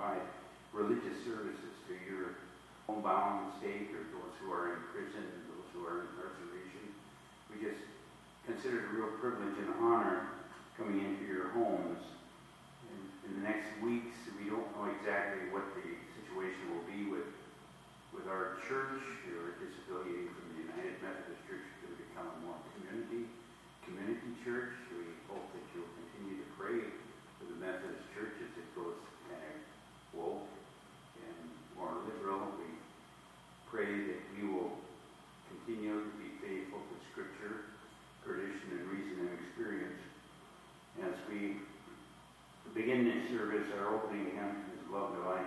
provide religious services to your homebound state or those who are in prison and those who are in incarceration. We just consider it a real privilege and honor coming into your homes. In, in the next weeks, we don't know exactly what the situation will be with with our church. We're disaffiliating from the United Methodist Church to become a more community community church. We hope that you'll continue to pray for the Methodist Church as it goes kind of woke and more liberal. We pray that we will continue to be faithful to Scripture, tradition, and reason and experience. As we begin this our opening hymn is Love Divine,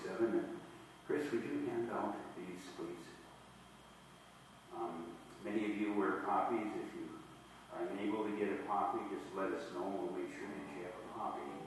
347. And Chris, would you hand out these, please? Um, many of you wear copies. If you are unable to get a copy, just let us know. We'll make sure that you have a copy.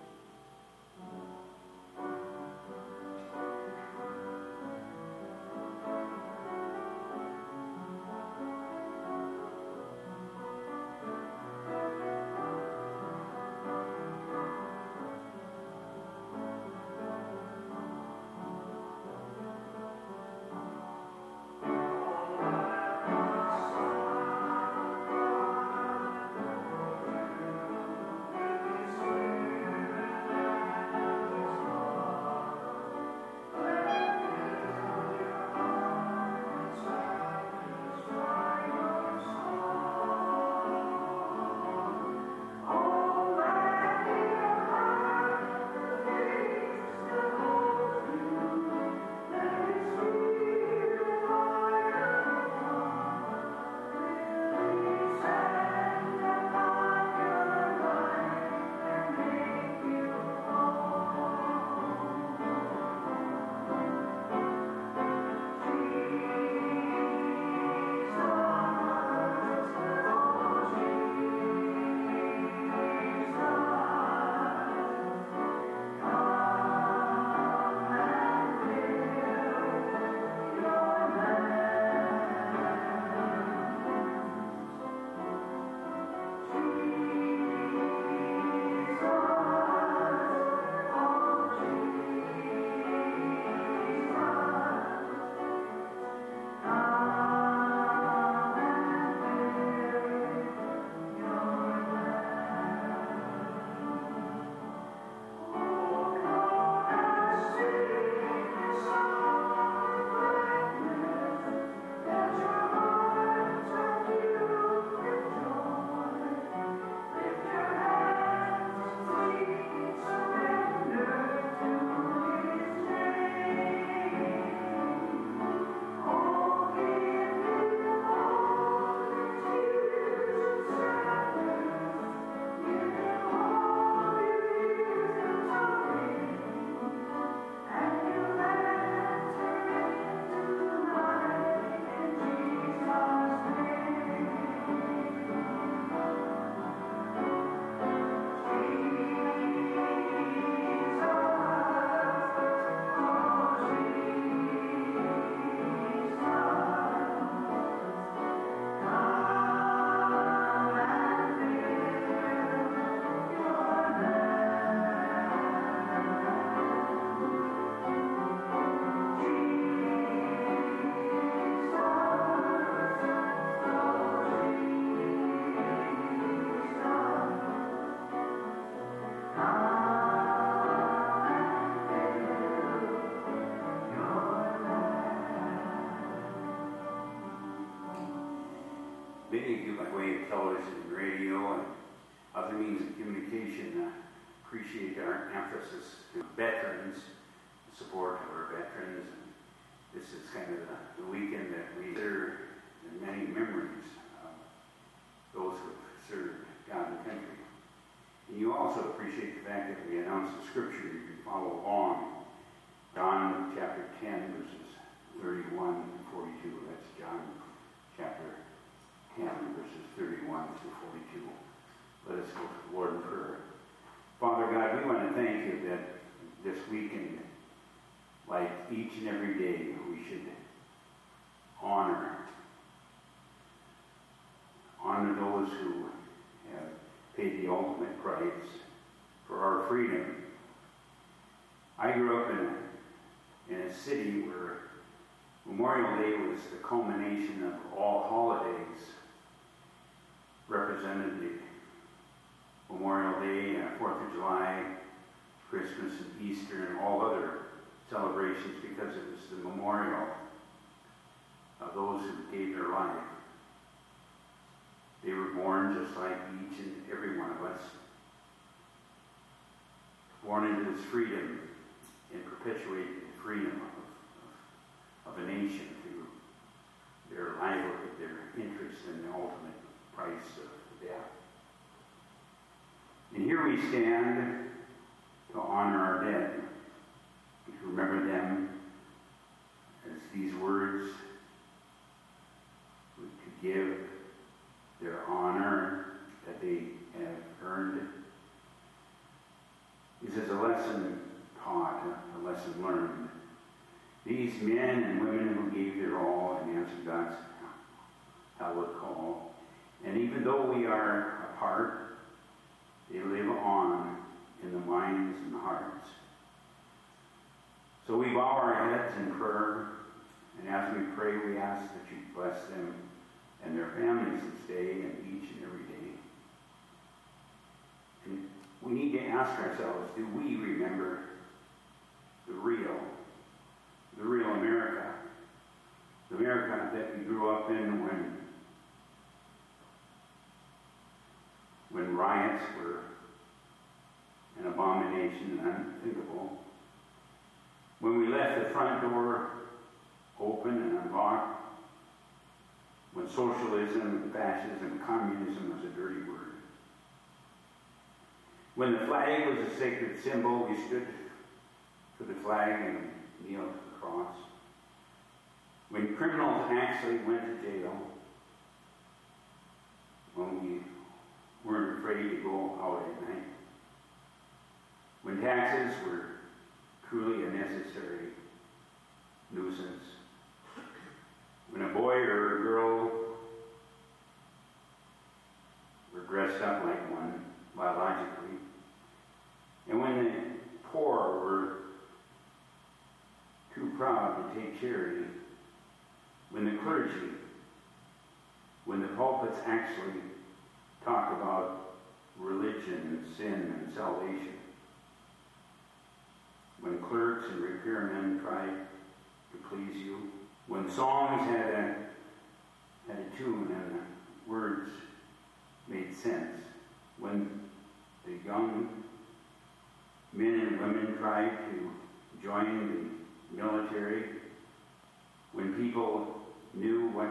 Each and every day, we should honor honor those who have paid the ultimate price for our freedom. I grew up in a, in a city where Memorial Day was the culmination of all holidays represented the Memorial Day, uh, Fourth of July, Christmas and Easter, and all other celebrations because it was the memorial of those who gave their life. They were born just like each and every one of us, born into this freedom and perpetuating the freedom of, of, of a nation through their livelihood, their interest and the ultimate price of death. And here we stand to honor our dead, to remember them as these words to give their honor that they have earned. This is a lesson taught, a lesson learned. These men and women who gave their all and answered God's hallowed call. And even though we are apart, they live on in the minds and hearts. So we bow our heads in prayer, and as we pray, we ask that you bless them and their families this day and each and every day. And we need to ask ourselves, do we remember the real, the real America? The America that we grew up in when when riots were an abomination and unthinkable. When we left the front door open and unlocked, when socialism, fascism, communism was a dirty word. When the flag was a sacred symbol, we stood for the flag and kneeled to the cross. When criminals actually went to jail, when we weren't afraid to go out at night, when taxes were truly a necessary nuisance, when a boy or a girl were dressed up like one biologically, and when the poor were too proud to take charity, when the clergy, when the pulpits actually talk about religion and sin and salvation, when clerks and repairmen try to please you, when songs had a, had a tune and the words made sense, when the young men and women tried to join the military, when people knew what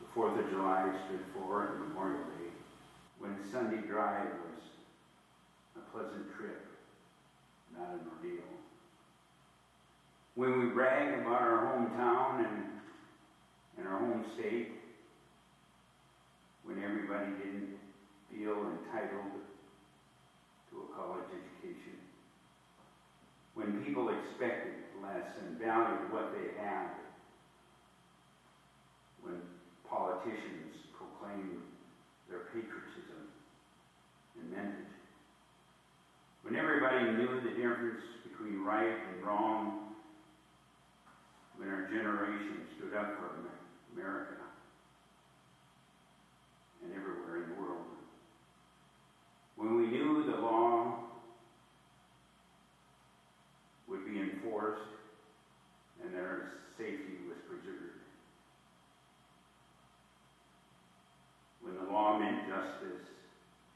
the 4th of July stood for and Memorial Day, when Sunday drive was a pleasant trip, not an ordeal. When we brag about our hometown and, and our home state, when everybody didn't feel entitled to a college education, when people expected less and valued what they had, when politicians proclaimed their patriotism and meant it, when everybody knew the difference between right and wrong, when our generation stood up for America and everywhere in the world, when we knew the law would be enforced and their safety was preserved. When the law meant justice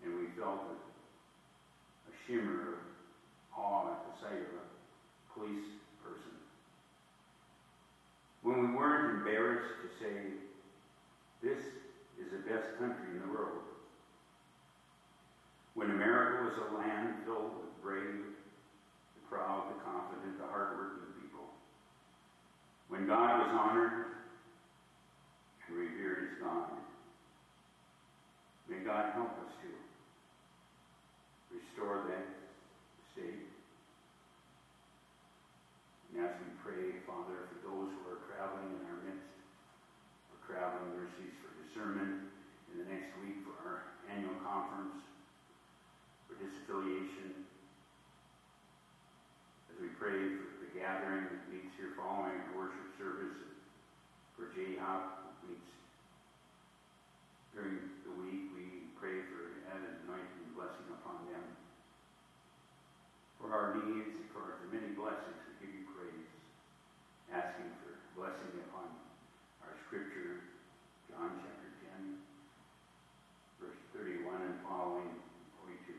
and we felt a, a shimmer of awe at the sight of a police person. When we weren't embarrassed to say, this is the best country in the world. When America a land filled with brave, the proud, the confident, the hardworking people. When God was honored and revered as God. May God help us to restore that state. And as we pray, Father, for those who are traveling in our midst, for traveling mercies for discernment in the next week for our annual conference, for disaffiliation, as we pray for the gathering that meets here following our worship service, for J Hop meets during the week, we pray for added anointing and blessing upon them. For our needs, for the many blessings, we give you praise, asking for blessing upon our scripture, John chapter 10, verse 31 and following, 42.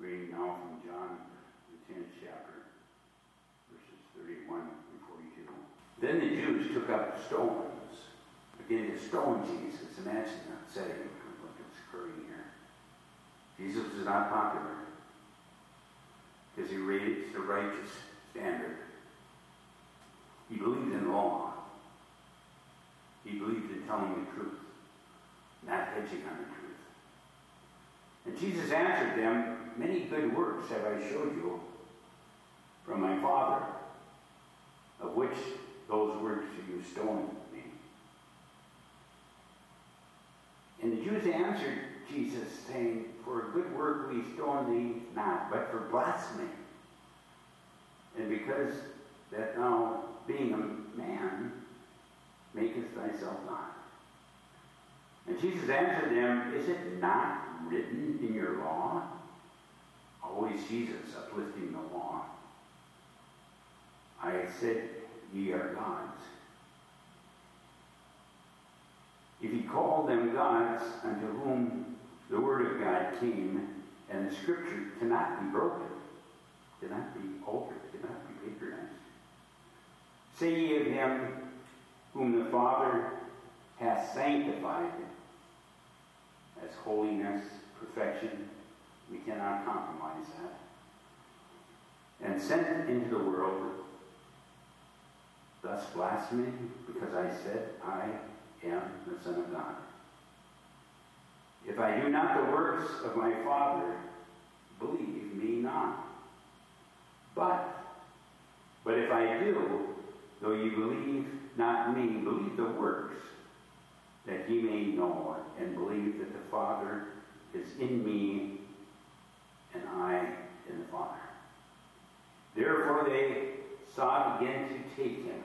Reading now from John, the 10th chapter, verses 31 and 42. Then the Jews took up stones, began to stone Jesus. Imagine that setting, what is occurring here. Jesus was not popular because he raised the righteous standard. He believed in law. He believed in telling the truth, not hedging on the truth. And Jesus answered them, Many good works have I showed you from my Father, of which those works you stone me. And the Jews answered Jesus, saying, For a good work we stone thee not, but for blasphemy. And because that thou, being a man, makest thyself God. And Jesus answered them, Is it not written in your law? Always Jesus uplifting the law. I said, Ye are gods. If he called them gods unto whom the word of God came, and the scripture cannot be broken, cannot be altered, cannot be patronized. Say ye of him whom the Father hath sanctified as holiness, perfection, we cannot compromise that. And sent into the world, thus blasphemy, because I said, I am the Son of God. If I do not the works of my Father, believe me not. But, but if I do, though you believe not me, believe the works, that ye may know and believe that the Father is in me and I in the Father. Therefore they sought again to take him,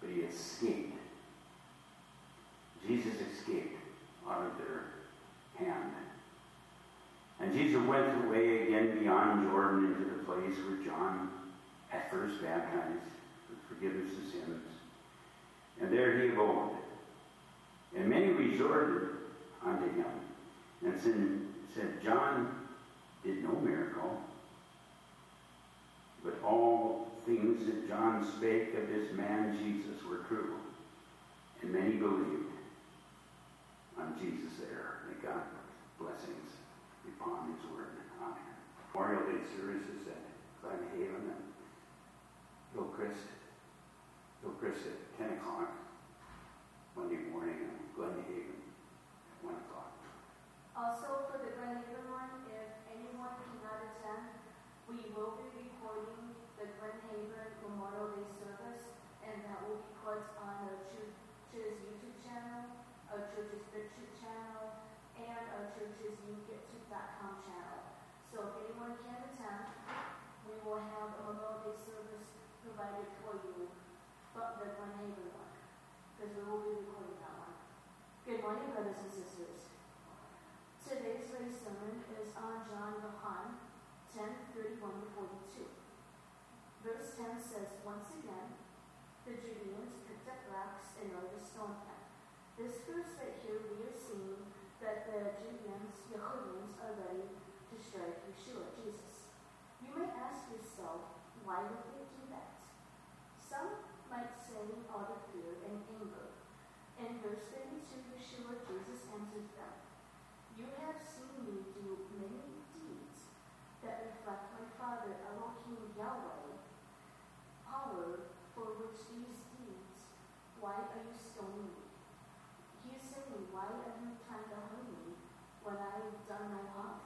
but he escaped. Jesus escaped out of their hand. And Jesus went away again beyond Jordan into the place where John at first baptized for forgiveness of sins. And there he abode. And many resorted unto him and said, John did no miracle, but all things that John spake of this man Jesus were true. And many believed on Jesus there. May God blessings upon his word. Amen. Memorial Day services at Glen Haven and Hillcrest. Hillcrest at 10 o'clock Monday morning and Glen Haven at 1 o'clock. Also, for the Glen Haven one, if anyone cannot attend, we will be recording the Glen Haven Memorial Day service, and that will be put on the church's YouTube channel, a church's BitChute channel, and a church's Ugetube.com channel. So if anyone can attend, we will have a Memorial Day service provided for you from the Glen Haven one, because we will be recording that one. Good morning, brothers and sisters. Today's race sermon is on John Yohan 10 31 to 42. Verse 10 says, Once again, the Judeans picked up rocks in order to stone him. This verse right here, we are seeing that the Judeans, Yehudians, are ready to strike Yeshua, Jesus. You may ask yourself, why would they do that? Some might say out of fear and anger. In verse 32, Yeshua, Jesus answers them, You have seen me do many deeds that reflect my Father, Elohim Yahweh, power for which these deeds, why are you stoning me? He is saying, why are you trying to harm me when I have done my love?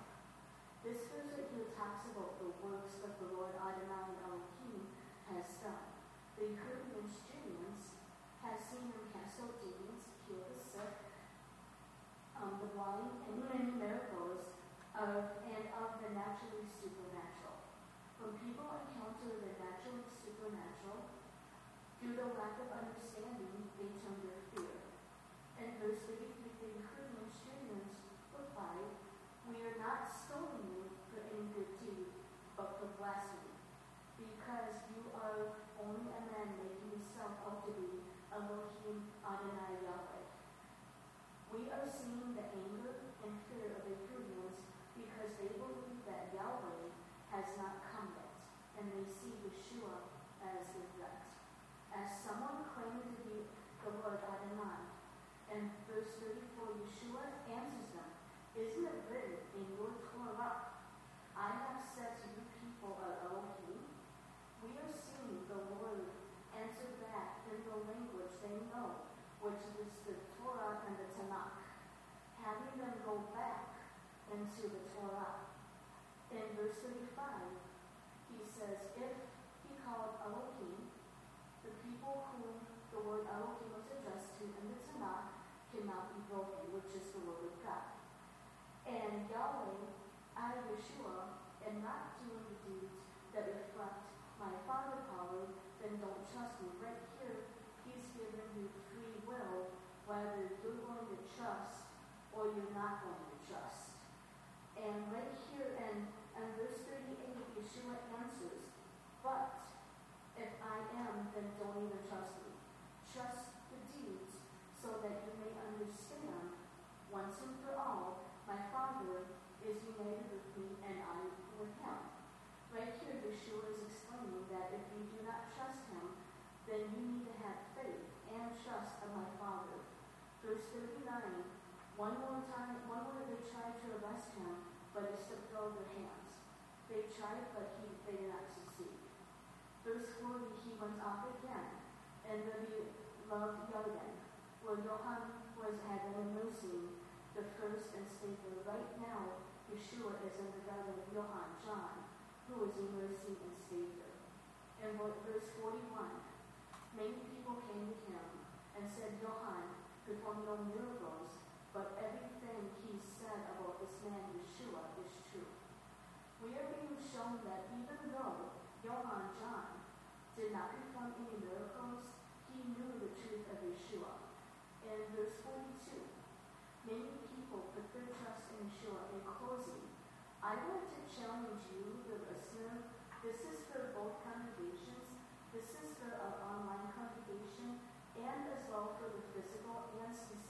This verse talks about the works that the Lord Adonai Elohim has done. The Yehudim Judeans has seen him cast out demons, heal the sick, the and miracles of and of the naturally supernatural. When people encounter the naturally supernatural, due to lack of understanding, they turn their fear. And verse 33, the Yehudim Judeans replied, We are not stoning you for any good deed, but for blasphemy. Hebrew language they know, which is the Torah and the Tanakh, having them go back into the Torah. In verse 35, he says, If he called Elohim, the people whom the word Elohim was addressed to in the Tanakh cannot be broken, which is the word of God. And Yahweh, I, Yeshua, am not doing the deeds that reflect my Father power, then don't trust me. Right here, he's giving you free will, whether you're going to trust or you're not going to trust. And right here in, in verse 38, Yeshua answers, But if I am, then don't even trust me. Trust the deeds so that you may understand once and for all my Father is united with me and I with him. Right here, Yeshua is explaining that if you do not trust him, then you need to have faith and trust in my Father. Verse 39, one more time, one more they tried to arrest him, but he slipped of their hands. They tried, but he, they did not succeed. Verse 40, he went off again, and the love Yarden, where Johann was having a mercy, the first and Savior. Right now, Yeshua is in the garden of Johann, John, who is a mercy and Savior. And verse 41, many people came to him and said, Johann performed no miracles, but everything he said about this man, Yeshua, is true. We are being shown that even though Johann John did not perform any miracles, he knew the truth of Yeshua. In verse 42, many people put their trust in Yeshua. In closing, I want to challenge you, the listener. This is for both congregations. This is for our online congregation and as well for the physical and CCX.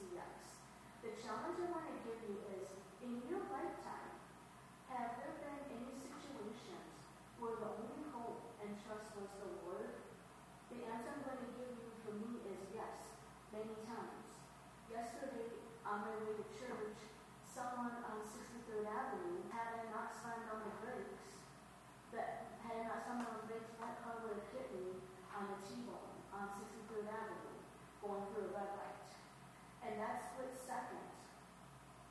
The challenge I want to give you is, in your lifetime, have there been any situations where the only hope and trust was the Lord? The answer I'm going to give you for me is yes, many times. Yesterday, on my way to church, someone on 63rd Avenue had not slammed on the brakes, that had not slammed on the brakes, that car would have hit me on the T-bone on 63rd Avenue, going through a red light. And that split second,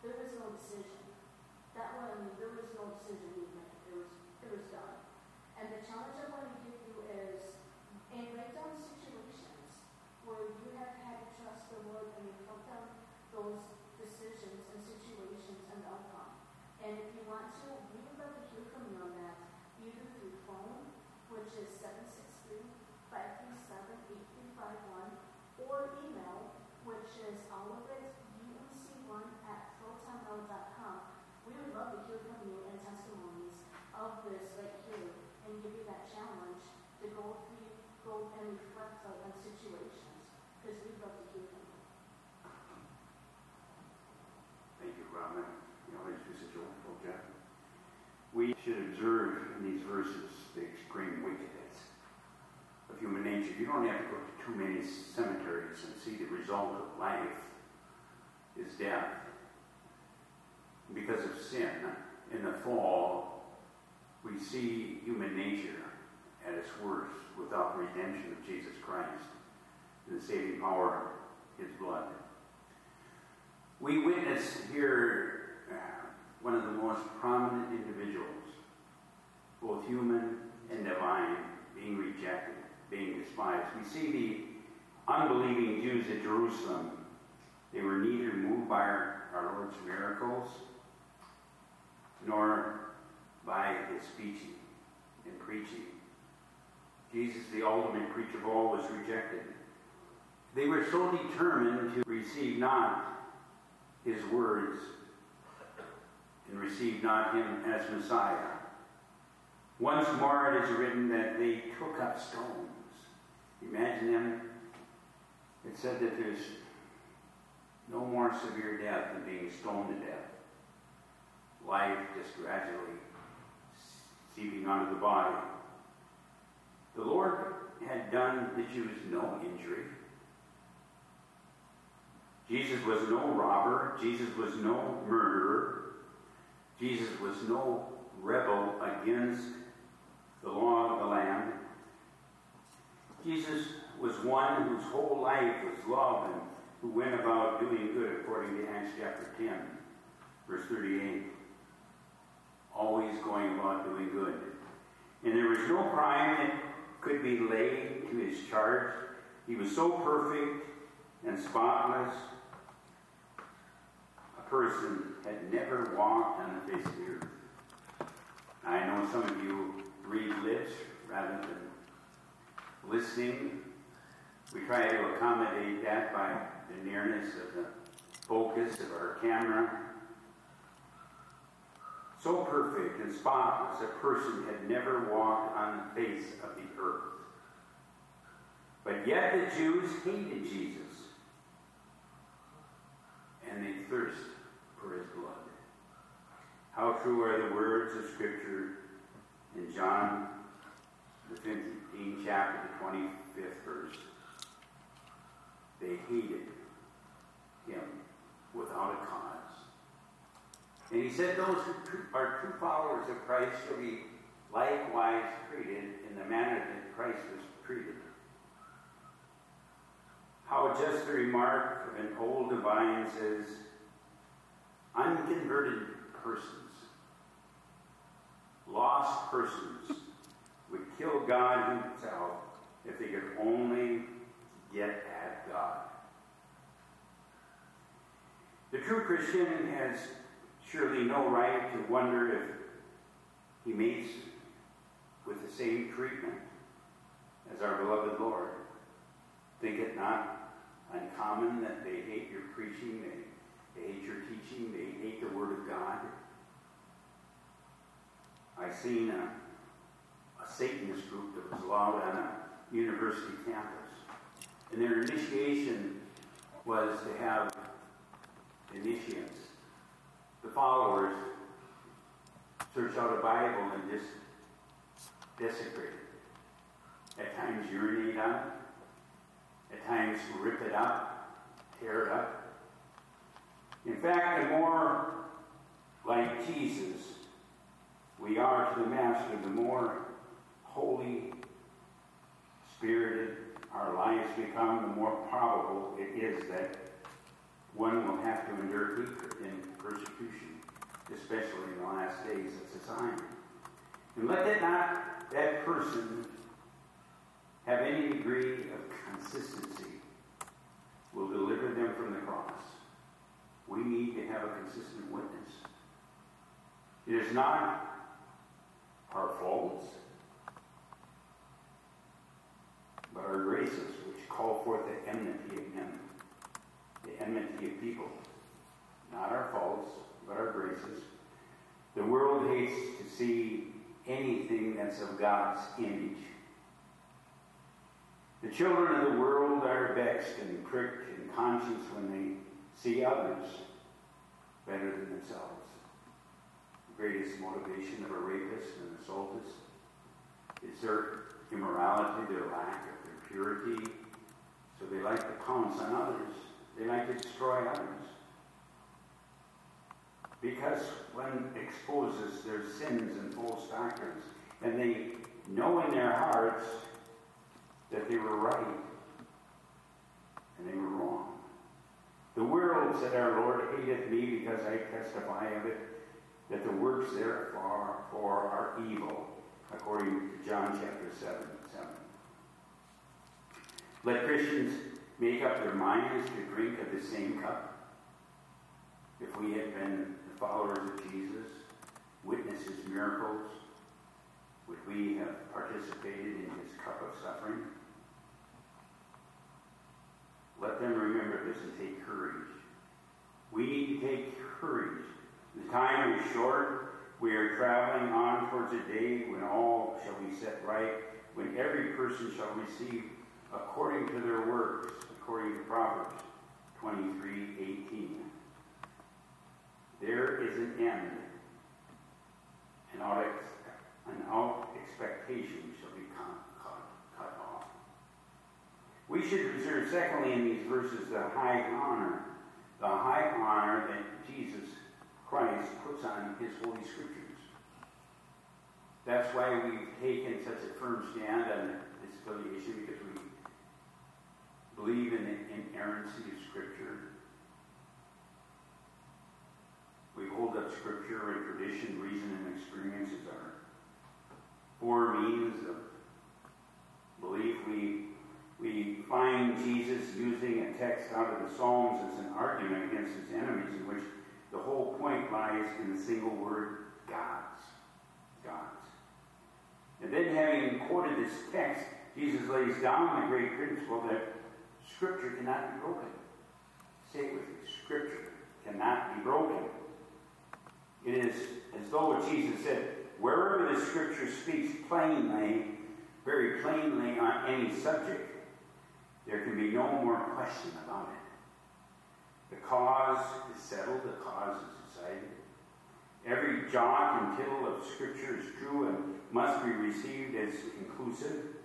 there was no decision. That one, there was no decision being made. It was, it was done. And the challenge I want to give you is, in breakdown situations where you have had to trust the Lord and you put down those decisions and situations and outcome. And if you want to, we would love to hear from you on that, either through phone, which is 763-537-8351, or email, which is all of it, umc1 at protonmail.com. We would love to hear from you and testimonies of this right here and give you that challenge to go through, go and reflect on on situations, because we'd love to hear from you. Thank you, Robyne. You always do such a wonderful job. We should observe in these verses the extreme wickedness of human You don't have to go to too many cemeteries and see the result of life is death. Because of sin in the fall, we see human nature at its worst without the redemption of Jesus Christ and the saving power of his blood. We witness here uh, one of the most prominent individuals, both human and divine, being rejected, being despised. We see the unbelieving Jews at Jerusalem. They were neither moved by our, Lord's miracles nor by his speaking and preaching. Jesus, the ultimate preacher of all, was rejected. They were so determined to receive not his words and receive not him as Messiah. Once more it is written that they took up stones. Imagine them. It said that there's no more severe death than being stoned to death. Life just gradually seeping onto the body. The Lord had done the Jews no injury. Jesus was no robber. Jesus was no murderer. Jesus was no rebel against the law of the land. Jesus was one whose whole life was love and who went about doing good according to Acts chapter 10, verse 38. Always going about doing good. And there was no crime that could be laid to his charge. He was so perfect and spotless, a person had never walked on the face of the earth. I know some of you read lips rather than listening. We try to accommodate that by the nearness of the focus of our camera. So perfect and spotless, a person had never walked on the face of the earth. But yet the Jews hated Jesus, and they thirst for his blood. How true are the words of Scripture in John, the 15th chapter, the 25th verse. They hated him without a cause. And he said, Those who are true followers of Christ shall be likewise treated in the manner that Christ was treated. How just the remark of an old divine says, unconverted persons, lost persons, would kill God Himself if they could only get at God. The true Christian has surely no right to wonder if he meets with the same treatment as our beloved Lord. Think it not uncommon that they hate your preaching, they, they hate your teaching, they hate the Word of God. I seen a, a Satanist group that was allowed on a university campus. And their initiation was to have initiates, the followers, search out a Bible and just desecrate it. At times urinate on it. At times rip it up, tear it up. In fact, the more like Jesus we are to the Master, the more holy, spirited our lives become, the more probable it is that one will have to endure and persecution, especially in the last days of society. And let that not that person have any degree of consistency will deliver them from the cross. We need to have a consistent witness. It is not our faults, but our graces which call forth the enmity of men, the enmity of people. Not our faults, but our graces. The world hates to see anything that's of God's image. The children of the world are vexed and pricked in conscience when they see others better than themselves. The greatest motivation of a rapist and assaultist is their immorality, their lack of purity. So they like to pounce on others. They like to destroy others. Because one exposes their sins and false doctrines, and they know in their hearts that they were right and they were wrong. The world, said our Lord, hateth me because I testify of it, that the works therefore are evil, according to John chapter 7, 7. Let Christians make up their minds to drink of the same cup. If we have been the followers of Jesus, witness his miracles, would we have participated in his cup of suffering? Let them remember this and take courage. We need to take courage. The time is short. We are traveling on towards a day when all shall be set right, when every person shall receive according to their works, according to Proverbs 23 18. There is an end, and all, ex- and all expectation shall be cut, cut, cut off. We should reserve, secondly, in these verses, the high honor, the high honor that Jesus Christ puts on his Holy Scriptures. That's why we've taken such a firm stand on this affiliation, because we believe in the inerrancy of Scripture. We hold up Scripture and tradition, reason, and experience as our four means of belief. We, we find Jesus using a text out of the Psalms as an argument against his enemies, in which the whole point lies in the single word, God's. God's. And then, having quoted this text, Jesus lays down the great principle that Scripture cannot be broken. Say it with me Scripture cannot be broken. It is as though what Jesus said, wherever the Scripture speaks plainly, very plainly on any subject, there can be no more question about it. The cause is settled, the cause is decided. Every jot and tittle of Scripture is true and must be received as conclusive.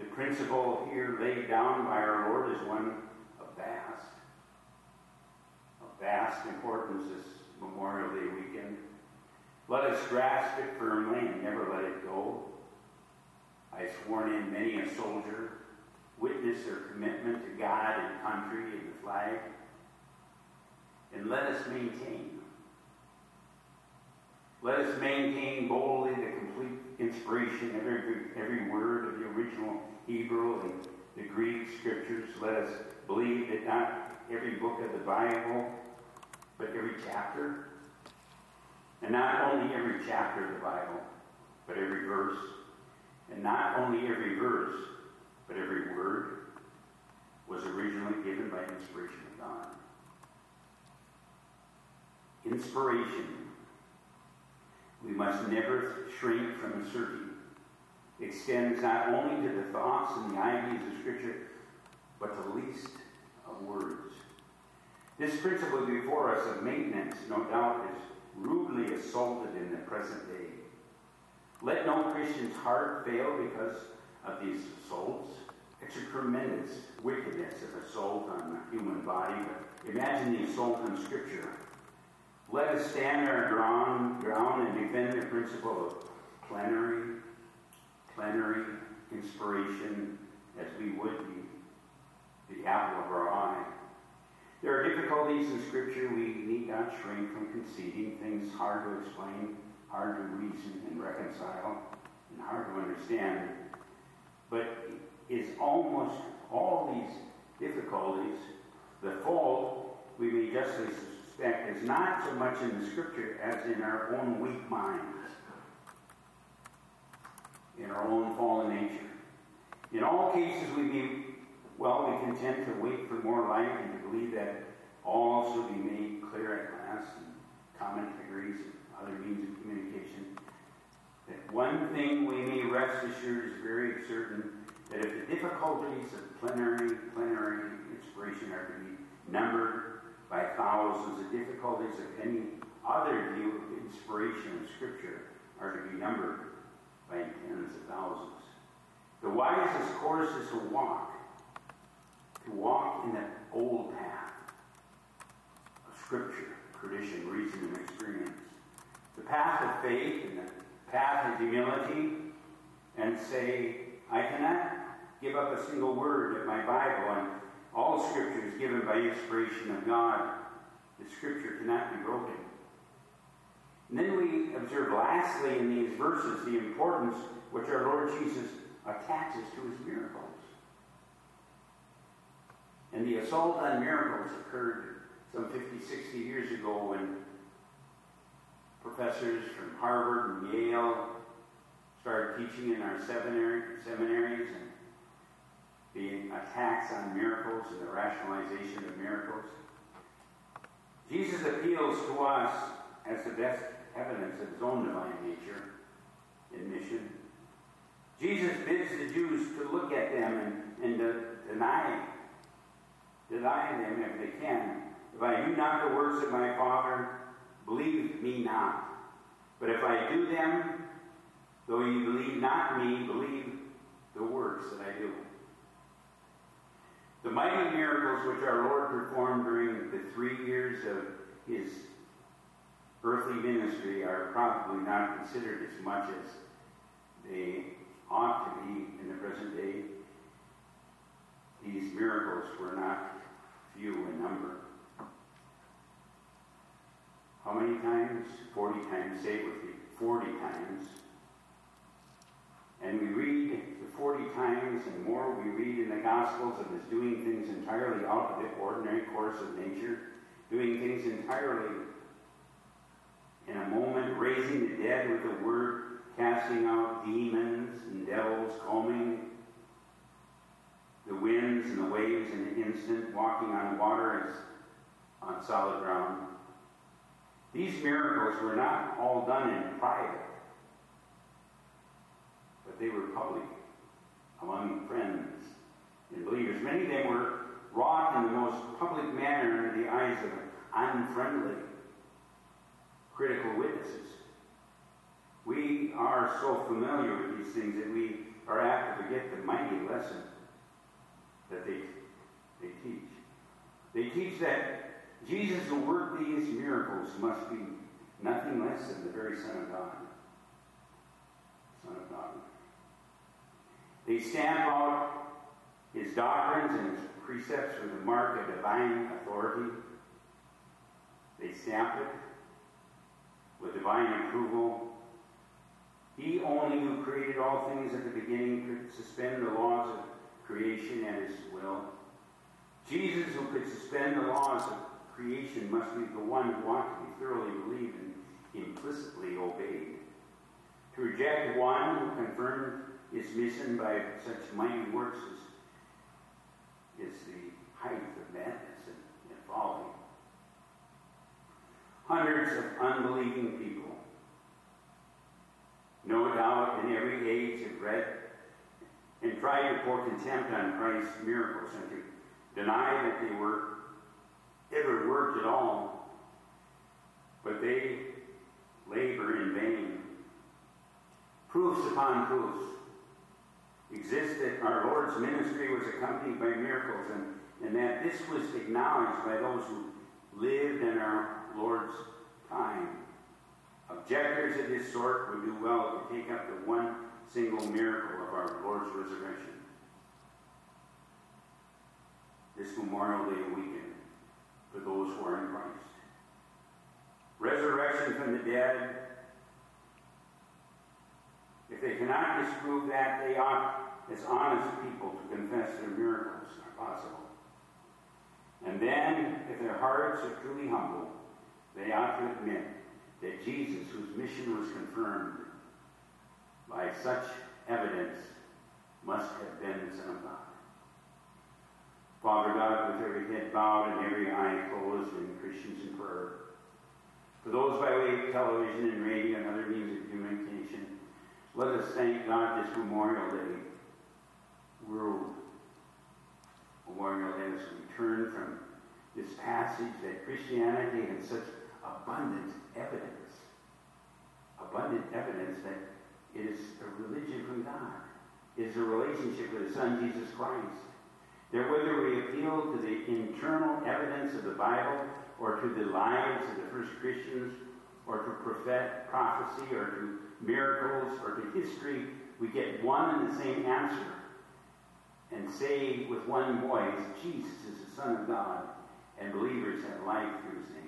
The principle here laid down by our Lord is one of vast, of vast importance this Memorial Day weekend. Let us grasp it firmly and never let it go. I've sworn in many a soldier, witness their commitment to God and country and the flag. And let us maintain. Let us maintain boldly the complete inspiration of every, every word of the original Hebrew and the Greek scriptures. Let us believe that not every book of the Bible, but every chapter, and not only every chapter of the Bible, but every verse, and not only every verse, but every word was originally given by inspiration of God. Inspiration, we must never shrink from asserting, extends not only to the thoughts and the ideas of Scripture, but the least of words. This principle before us of maintenance, no doubt, is rudely assaulted in the present day. Let no Christian's heart fail because of these assaults. It's a tremendous wickedness of assault on the human body, but imagine the assault on Scripture. Let us stand our ground, ground and defend the principle of plenary, plenary inspiration as we would be the apple of our eye. There are difficulties in Scripture we need not shrink from conceding, things hard to explain, hard to reason and reconcile, and hard to understand. But is almost all these difficulties, the fault, we may justly suspect, is not so much in the Scripture as in our own weak minds, in our own fallen nature. In all cases, we may well be content to wait for more light and to believe that all shall be made clear at last, and commentaries and other means of communication. That one thing we may rest assured is very certain that if the difficulties of plenary, plenary inspiration are to be numbered by thousands, the difficulties of any other view of inspiration of Scripture are to be numbered by tens of thousands. The wisest course is to walk, to walk in the old path of Scripture, tradition, reason, and experience. The path of faith and the path of humility, and say, I cannot give up a single word of my Bible, and all Scripture is given by inspiration of God. The Scripture cannot be broken. And then we observe lastly in these verses the importance which our Lord Jesus attaches to his miracles. And the assault on miracles occurred some 50, 60 years ago when professors from Harvard and Yale started teaching in our seminary, seminaries and the attacks on miracles and the rationalization of miracles. Jesus appeals to us as the best evidence of his own divine nature in mission. Jesus bids the Jews to look at them and, and to deny, deny them if they can. If I do not the works of my Father, believe me not. But if I do them, though you believe not me, believe the works that I do. The mighty miracles which our Lord performed during the three years of his earthly ministry are probably not considered as much as they ought to be in the present day. these miracles were not few in number. How many times? 40 times. Say it with me. 40 times. And we read the 40 times and more we read in the Gospels of his doing things entirely out of the ordinary course of nature, doing things entirely in a moment, raising the dead with the word, casting out demons and devils, calming the winds and the waves in an instant, walking on water as on solid ground. These miracles were not all done in private, but they were public among friends and believers. Many of them were wrought in the most public manner in the eyes of unfriendly, critical witnesses. We are so familiar with these things that we are apt to forget the mighty lesson that they, they teach. They teach that Jesus who worked these miracles must be nothing less than the very Son of God. Son of God. They stamp out his doctrines and his precepts with the mark of divine authority. They stamp it with divine approval. He only who created all things at the beginning could suspend the laws of creation at his will. Jesus, who could suspend the laws of creation, must be the one who ought to be thoroughly believed and implicitly obeyed. To reject one who confirmed his mission by such mighty works is, is the height of madness and, and folly. Hundreds of unbelieving people, no doubt in every age, have read and tried to pour contempt on Christ's miracles and to deny that they were ever worked at all. But they labor in vain. Proofs upon proofs exist that our Lord's ministry was accompanied by miracles and, and that this was acknowledged by those who lived in our Lord's time. Objectors of this sort would do well to take up the one single miracle of our Lord's resurrection. This Memorial Day weekend for those who are in Christ. Resurrection from the dead. If they cannot disprove that, they ought, as honest people, to confess their miracles are possible. And then, if their hearts are truly humble, they ought to admit that Jesus, whose mission was confirmed by such evidence, must have been the Son of God. Father God, with every head bowed and every eye closed, and Christians in prayer. For those by way of television and radio and other means of communication, let us thank God this Memorial Day, World Memorial Day, as we turn from this passage that Christianity has such abundant evidence, abundant evidence that it is a religion from God. It is a relationship with the Son, Jesus Christ. That whether we appeal to the internal evidence of the Bible or to the lives of the first Christians or to prophet, prophecy or to miracles or to history, we get one and the same answer and say with one voice, Jesus is the Son of God, and believers have life through his name.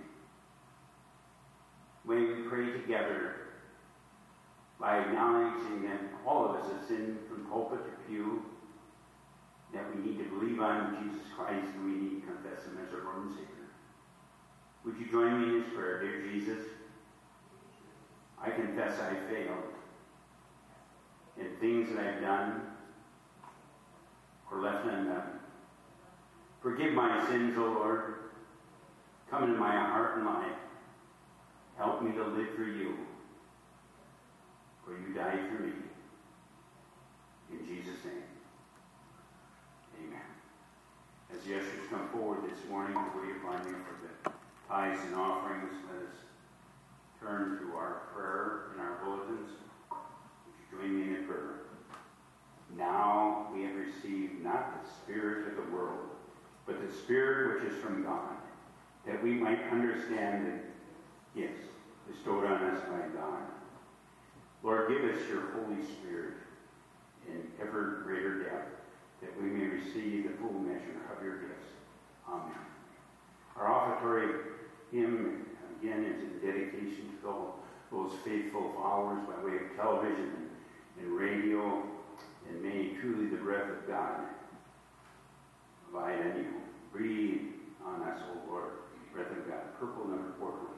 May we pray together by acknowledging that all of us have sinned from pulpit to pew, that we need to believe on Jesus Christ and we need to confess him as our Lord and Savior. Would you join me in this prayer, dear Jesus? I confess I failed in things that I've done or left undone. Forgive my sins, O Lord. Come into my heart and life. Help me to live for you. For you died for me. In Jesus' name. Amen. As the ushers come forward this morning to wait upon you for the tithes and offerings, let us turn to our prayer and our bulletins. Would you join me in the prayer? Now we have received not the spirit of the world, but the spirit which is from God, that we might understand the gifts bestowed on us by God. Lord, give us your Holy Spirit in ever greater depth, that we may receive the full measure of your gifts. Amen. Our offertory hymn, again, is in dedication to all those faithful followers by way of television and, radio, and may truly the breath of God abide you. Breathe on us, O Lord, breath of God. Purple number 420,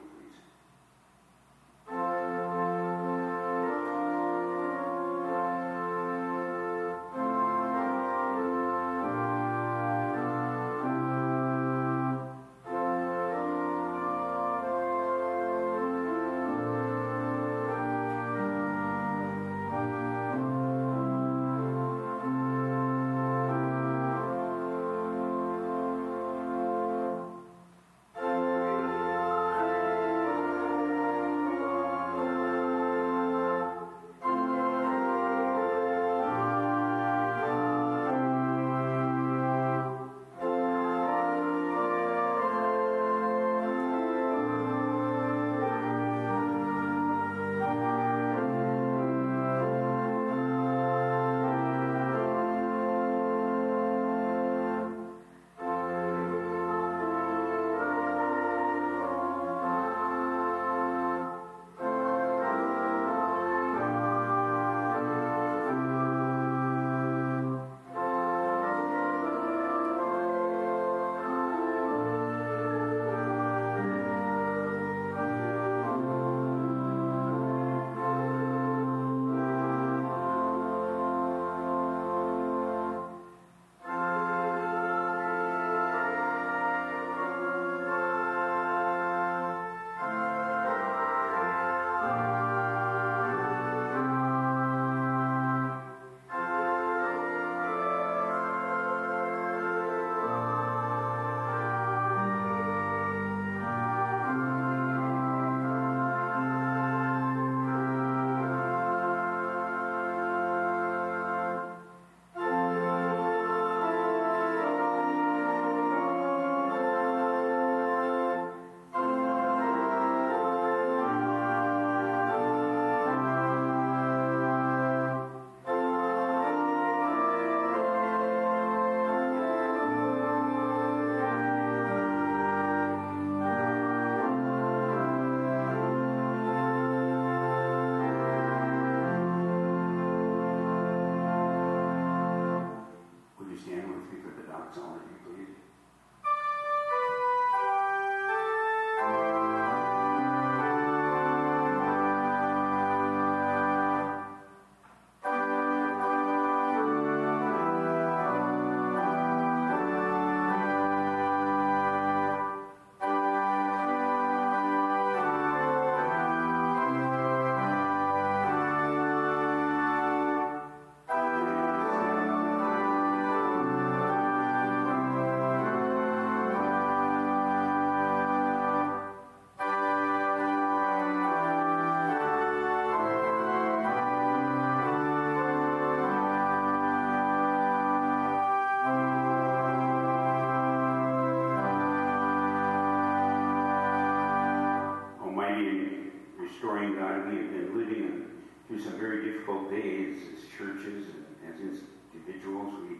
God, we have been living through some very difficult days as churches and as individuals. We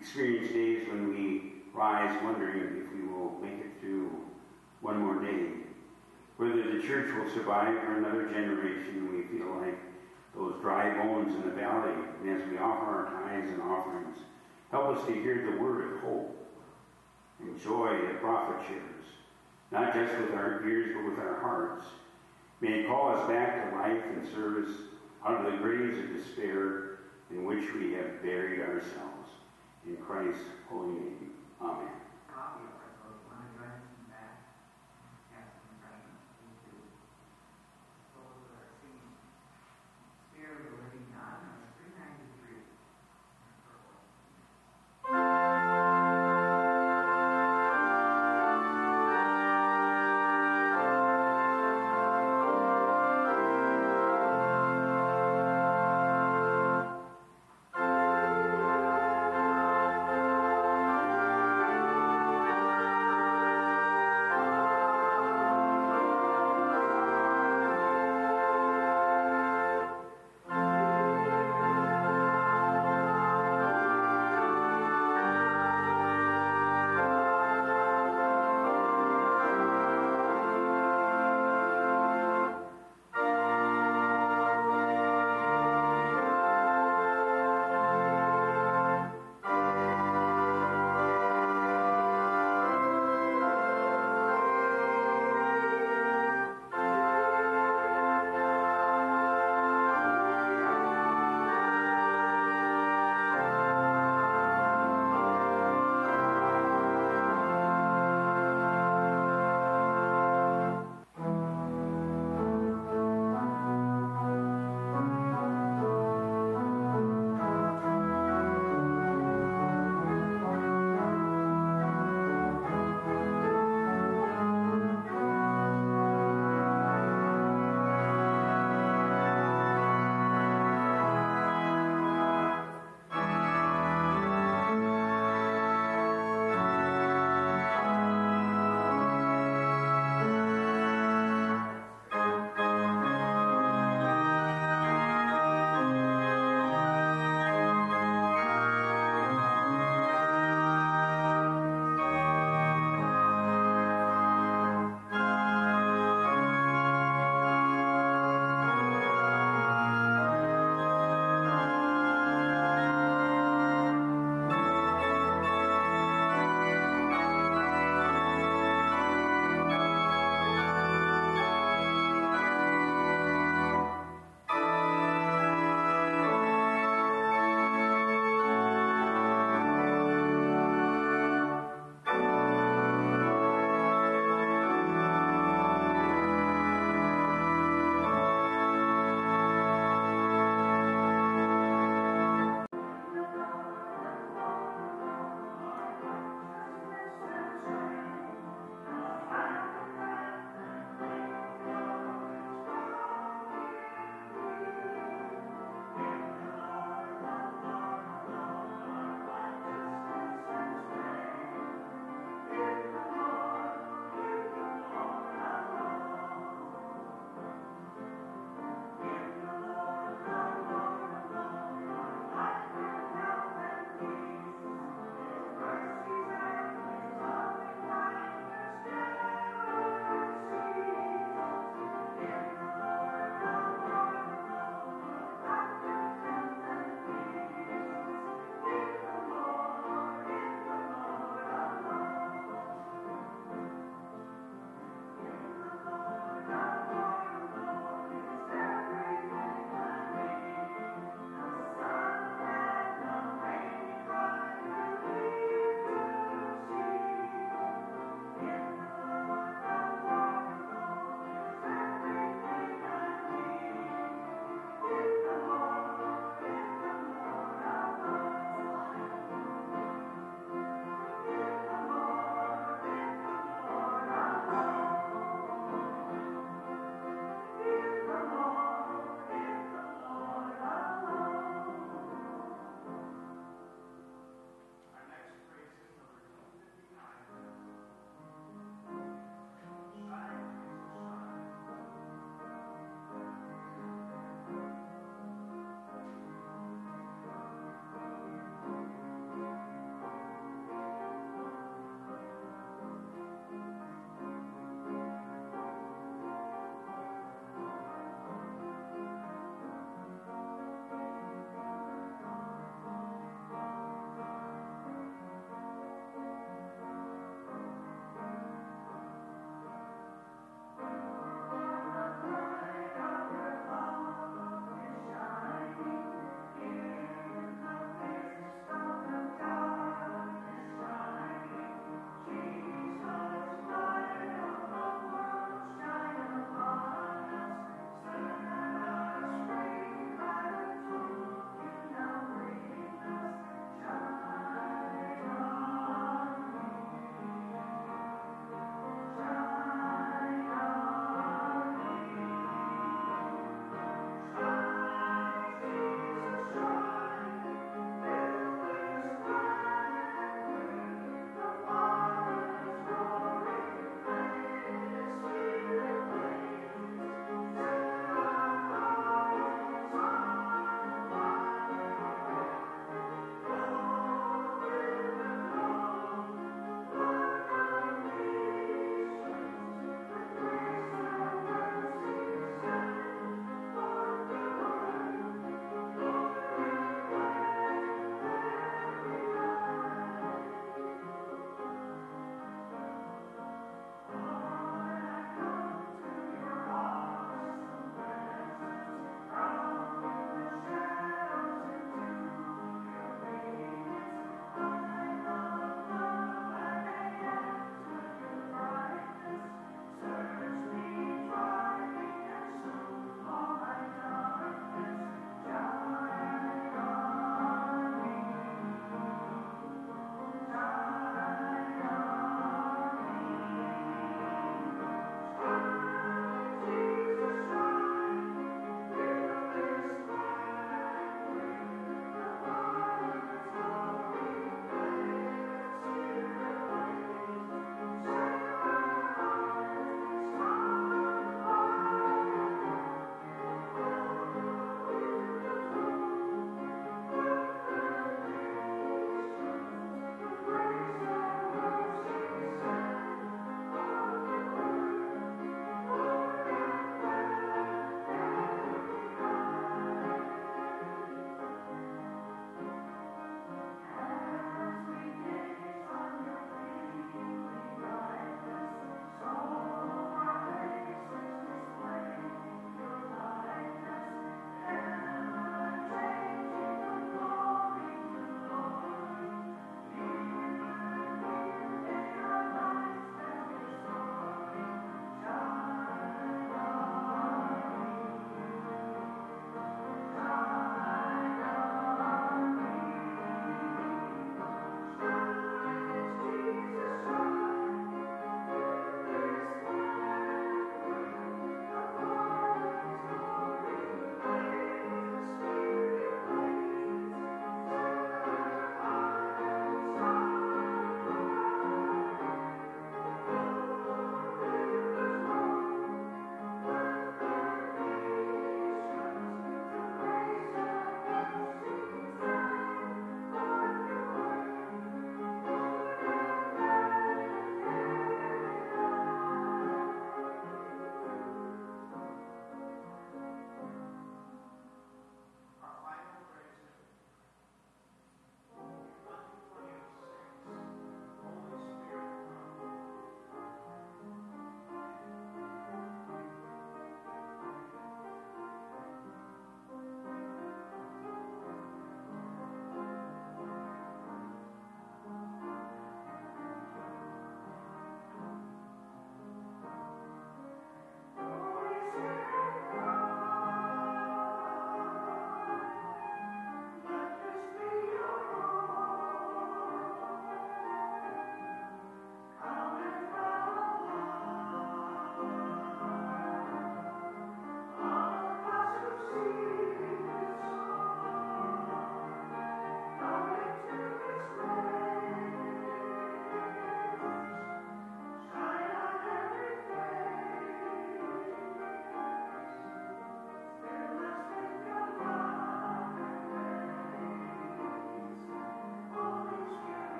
experience days when we rise wondering if we will make it through one more day. Whether the church will survive for another generation, we feel like those dry bones in the valley. And as we offer our tithes and offerings, help us to hear the word of hope and joy that prophet shares not just with our ears, but with our hearts. May it call us back to life and service out of the graves of despair in which we have buried ourselves. In Christ's holy name. Amen.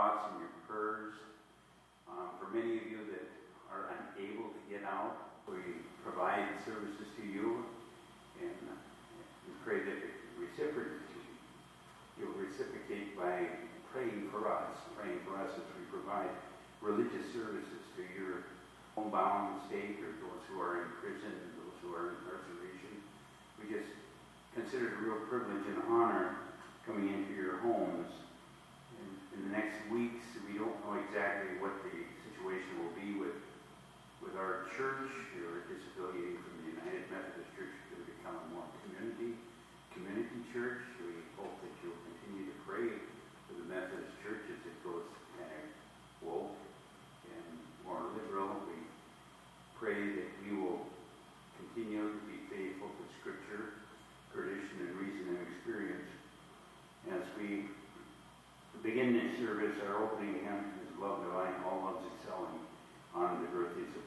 Thoughts and your prayers. Um, for many of you that are unable to get out, we provide services to you. And uh, we pray that it reciprocate, you'll reciprocate by praying for us, praying for us as we provide religious services to your homebound state or those who are in prison, and those who are in incarceration. We just consider it a real privilege and honor coming into your homes. The next weeks, we don't know exactly what the situation will be with with our church. We're disaffiliating from the United Methodist Church to become a more community community church. We hope that you'll continue to pray for the Methodist Church as it goes kind of woke and more liberal. We pray that you will continue to be faithful to Scripture, tradition, and reason and experience. As we begin this service, our opening hymn is Love Divine, All Loves Excelling on the birthdays of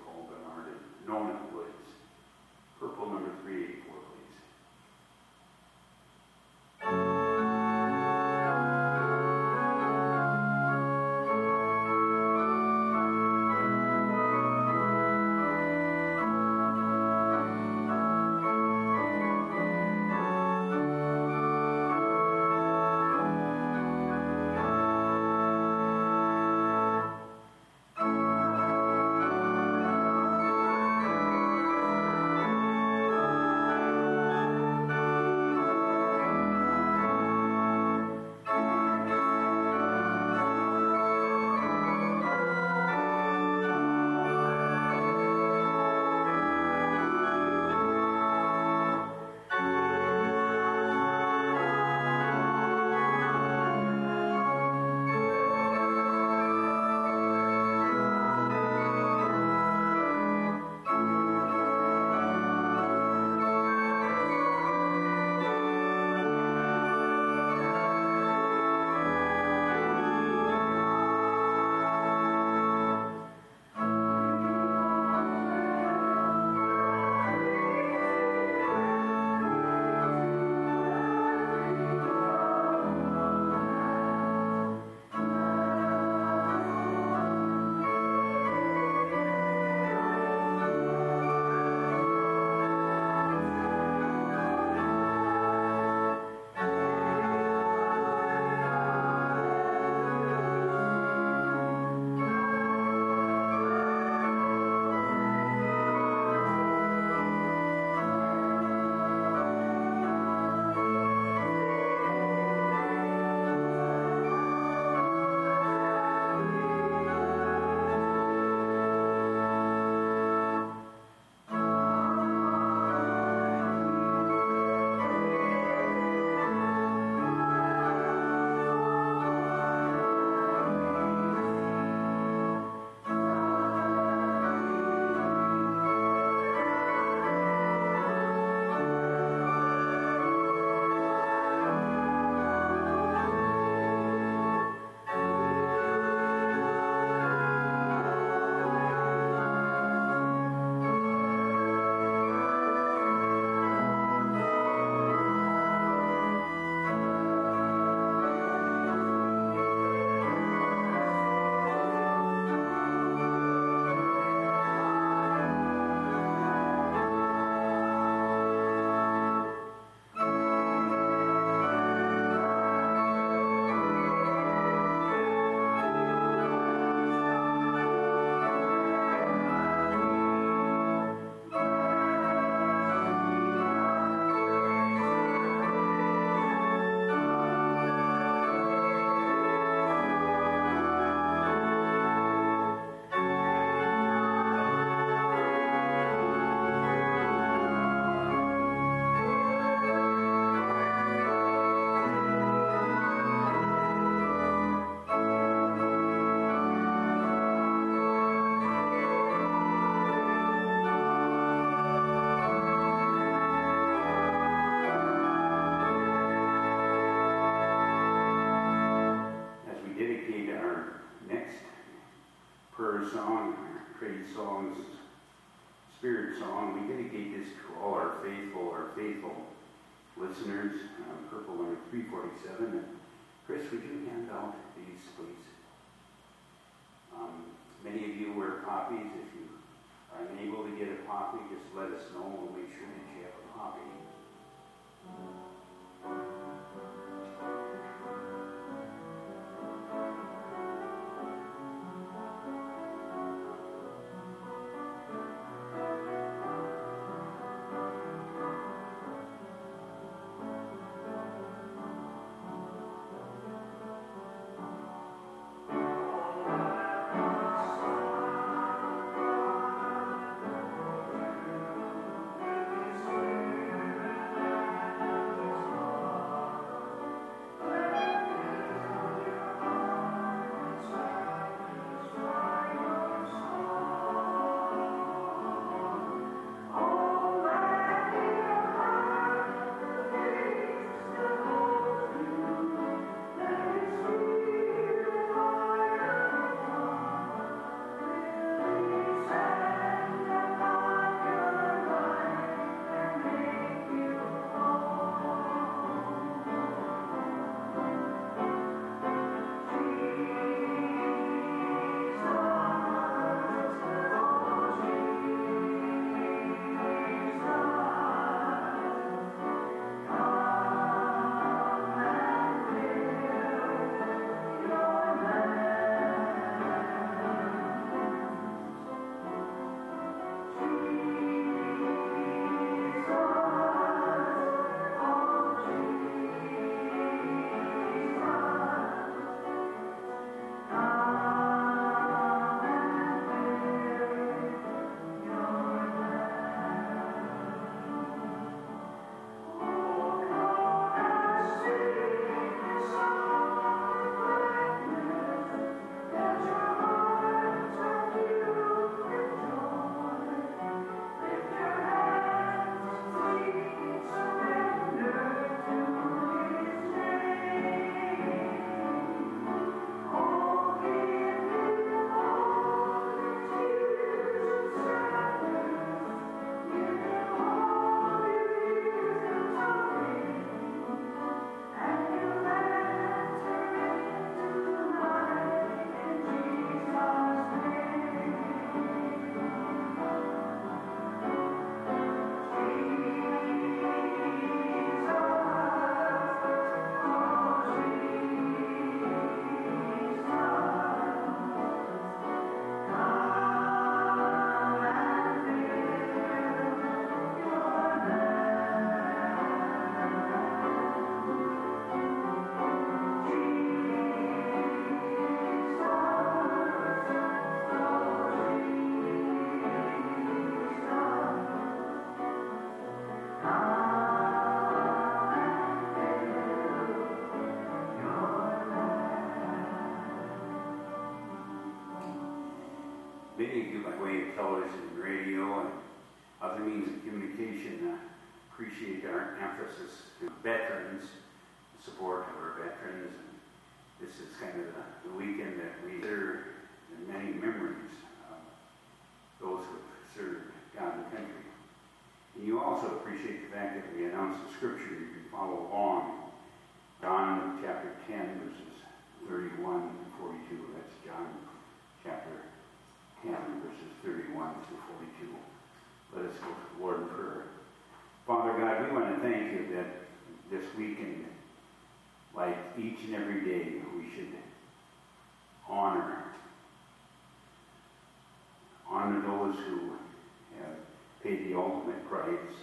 price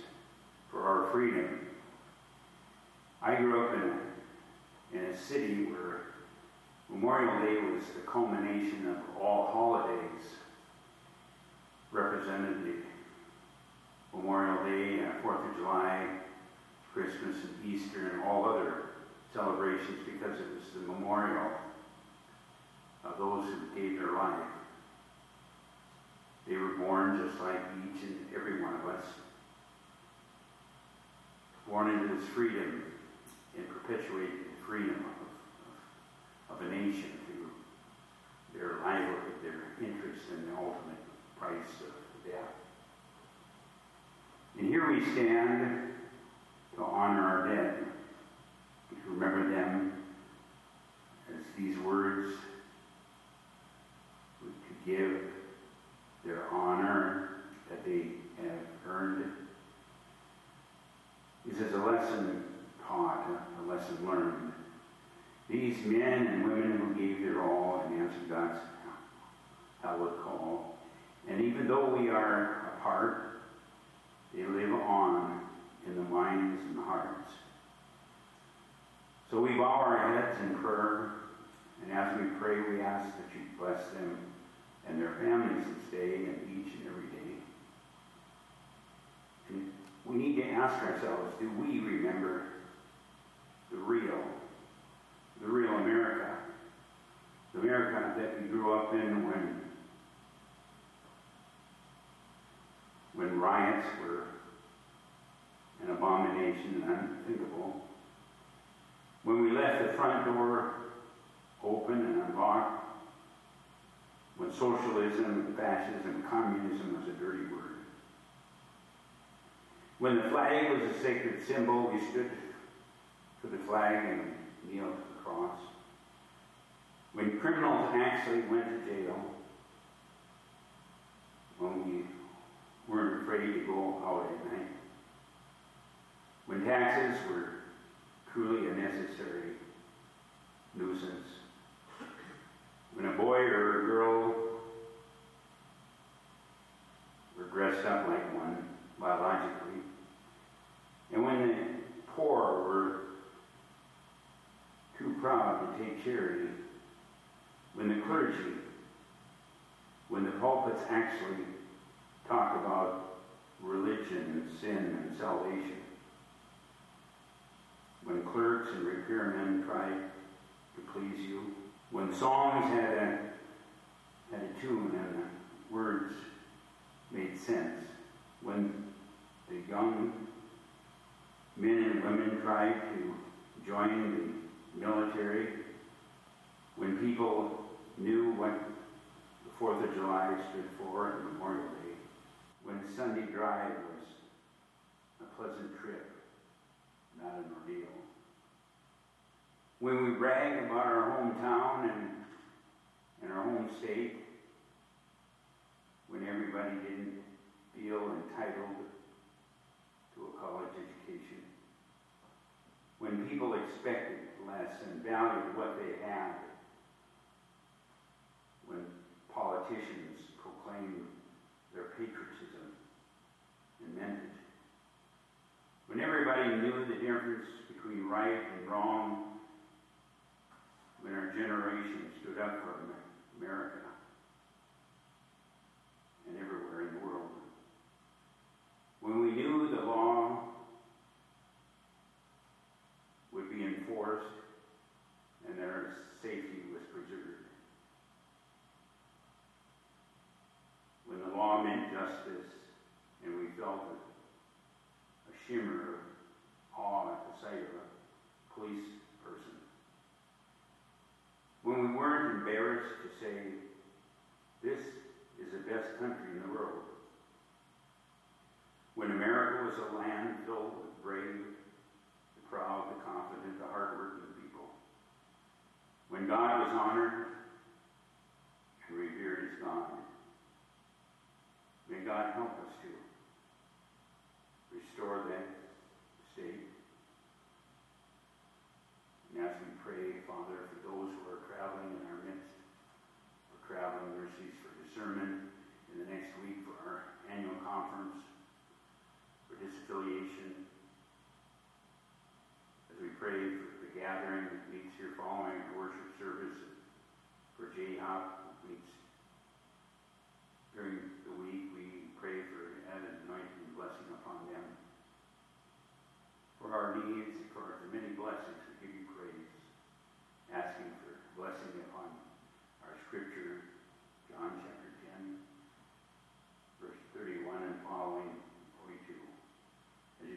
for our freedom. I grew up in a, in a city where Memorial Day was the culmination of all holidays represented the Memorial Day, and Fourth of July, Christmas and Easter, and all other celebrations because it was the memorial of those who gave their life. They were born just like each and every one of us, into this freedom and perpetuate the freedom of, of, a nation to their livelihood, their interest and the ultimate price of death. And here we stand to honor our dead, to remember them as these words to give their honor that they have earned. This is a lesson taught, a lesson learned. These men and women who gave their all and answered God's hallowed call. And even though we are apart, they live on in the minds and hearts. So we bow our heads in prayer, and as we pray, we ask that you bless them and their families this day and each and every day. And we need to ask ourselves, do we remember the real, the real America? The America that we grew up in when when riots were an abomination and unthinkable. When we left the front door open and unlocked, when socialism, fascism, communism was a dirty word. When the flag was a sacred symbol, we stood for the flag and kneeled to the cross. When criminals actually went to jail, when we weren't afraid to go out at night, when taxes were truly a necessary nuisance, when a boy or a girl were dressed up like one biologically, and when the poor were too proud to take charity, when the clergy, when the pulpits actually talk about religion and sin and salvation, when clerks and repairmen tried to please you, when songs had a, had a tune and words made sense, when the young men and women tried to join the military, when people knew what the 4th of July stood for and Memorial Day, when Sunday drive was a pleasant trip, not an ordeal. When we brag about our hometown and, and our home state, when everybody didn't feel entitled to a college education, when people expected less and valued what they had, when politicians proclaimed their patriotism and meant it, when everybody knew the difference between right and wrong, when our generation stood up for America and everywhere in the world, when we knew the law would be enforced and their safety was preserved. When the law meant justice and we felt of awe at the sight of a police person. When we weren't embarrassed to say, this is the best country in the world. When America was a land filled with brave, the proud, the confident, the hardworking people. When God was honored and revered as God. May God help us to that state. And as we pray, Father, for those who are traveling in our midst, for traveling mercies for discernment in the next week for our annual conference, for disaffiliation, as we pray for the gathering that meets here following our worship service, for J-Hop that meets during the week, we pray for added anointing and blessing upon them. For our needs, for the many blessings, we give you praise, asking for blessing upon our scripture, John chapter 10, verse 31 and following, 42. As you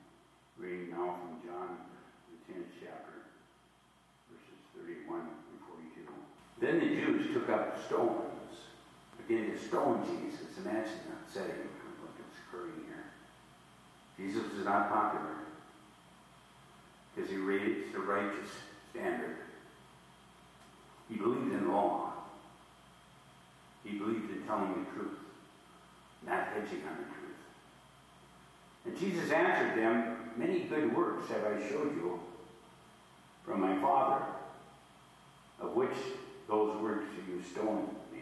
Reading now from John, the 10th chapter, verses 31 and 42. Then the Jews took up stones, began to stone Jesus. Imagine that setting, up what is occurring here. Jesus was not popular because he raised the righteous standard. He believed in law. He believed in telling the truth, not hedging on the truth. And Jesus answered them, Many good works have I showed you from my Father, of which those works you stone me.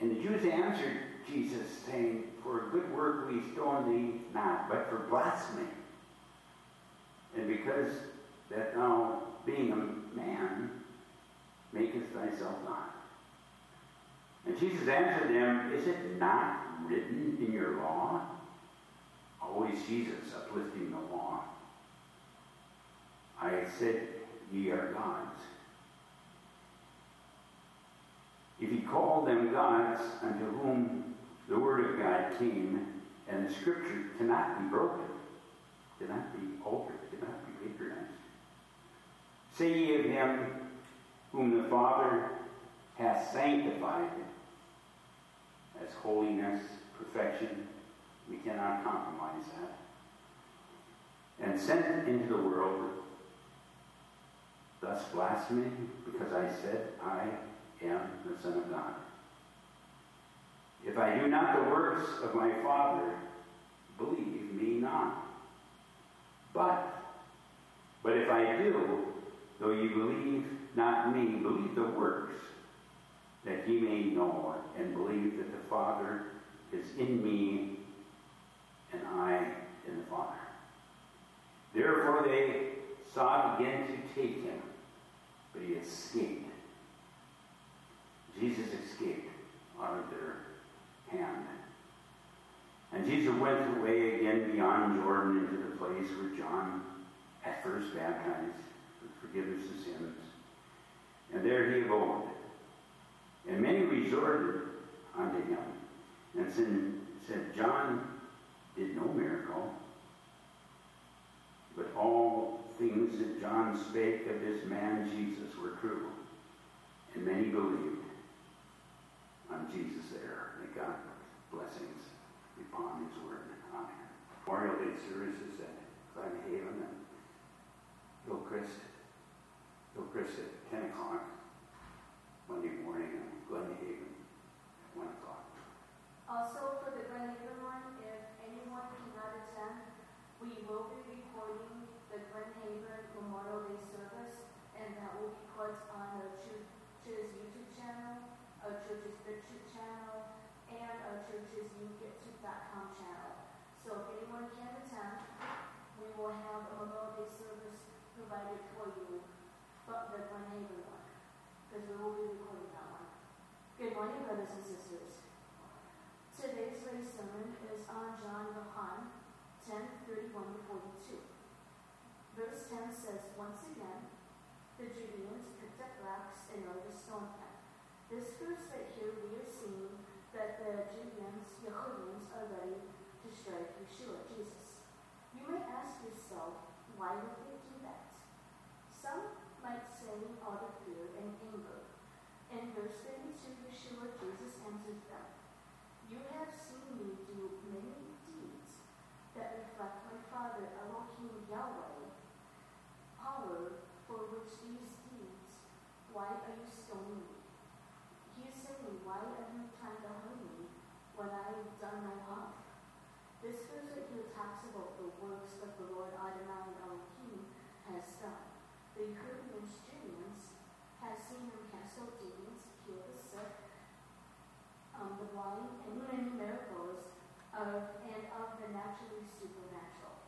And the Jews answered Jesus, saying, For a good work we stone thee not, but for blasphemy. And because that thou, being a man, makest thyself not. And Jesus answered them, Is it not written in your law? Always Jesus uplifting the law. I said, Ye are gods. If he called them gods unto whom the word of God came, and the scripture cannot be broken, cannot be altered, cannot be patronized. Say ye of him whom the Father hath sanctified as holiness, perfection, we cannot compromise that. And sent into the world, thus blasphemy, because I said, I am the Son of God. If I do not the works of my Father, believe me not. But, but if I do, though you believe not me, believe the works, that ye may know and believe that the Father is in me and I in the Father. Therefore they sought again to take him, but he escaped. Jesus escaped out of their hand. And Jesus went away again beyond Jordan into the place where John at first baptized for forgiveness of sins. And there he abode. And many resorted unto him and said, John did no miracle, but all things that John spake of this man Jesus were true. And many believed on Jesus there. May God blessings upon his word. Amen. Memorial Day services at Glen Haven and Hillcrest. Hillcrest at 10 o'clock Monday morning and Glen Haven at 1 o'clock. Also, for the Glen Haven one, if anyone cannot attend, we will be recording the Glen Haven Memorial Day service, and that will be put on the church's YouTube channel, our church's YouTube channel, and our church's Ugetube.com channel. So if anyone can attend, we will have a Memorial Day service provided for you from the Glen Haven one, that one. Good morning, brothers and sisters. Today's lay sermon is on John Yohan 10 31 to 42. Verse 10 says, Once again, the Judeans picked up rocks in order to stone him. This verse right here, we are seeing that the Judeans, Yehudians, are ready to strike Yeshua, Jesus. You may ask yourself, why would they do that? Some might say out of fear and anger. In verse 32, Yeshua, Jesus answers them. You have seen me do many deeds that reflect my Father, Elohim Yahweh, power for which these deeds, why are you stoning me? He is saying, why are you trying to harm me when I've done my love? This verse right here talks about the works that the Lord Adonai Elohim has Hebrew Judeans has seen cast out demons, heal the sick, um, the blind, and many miracles of and of the naturally supernatural.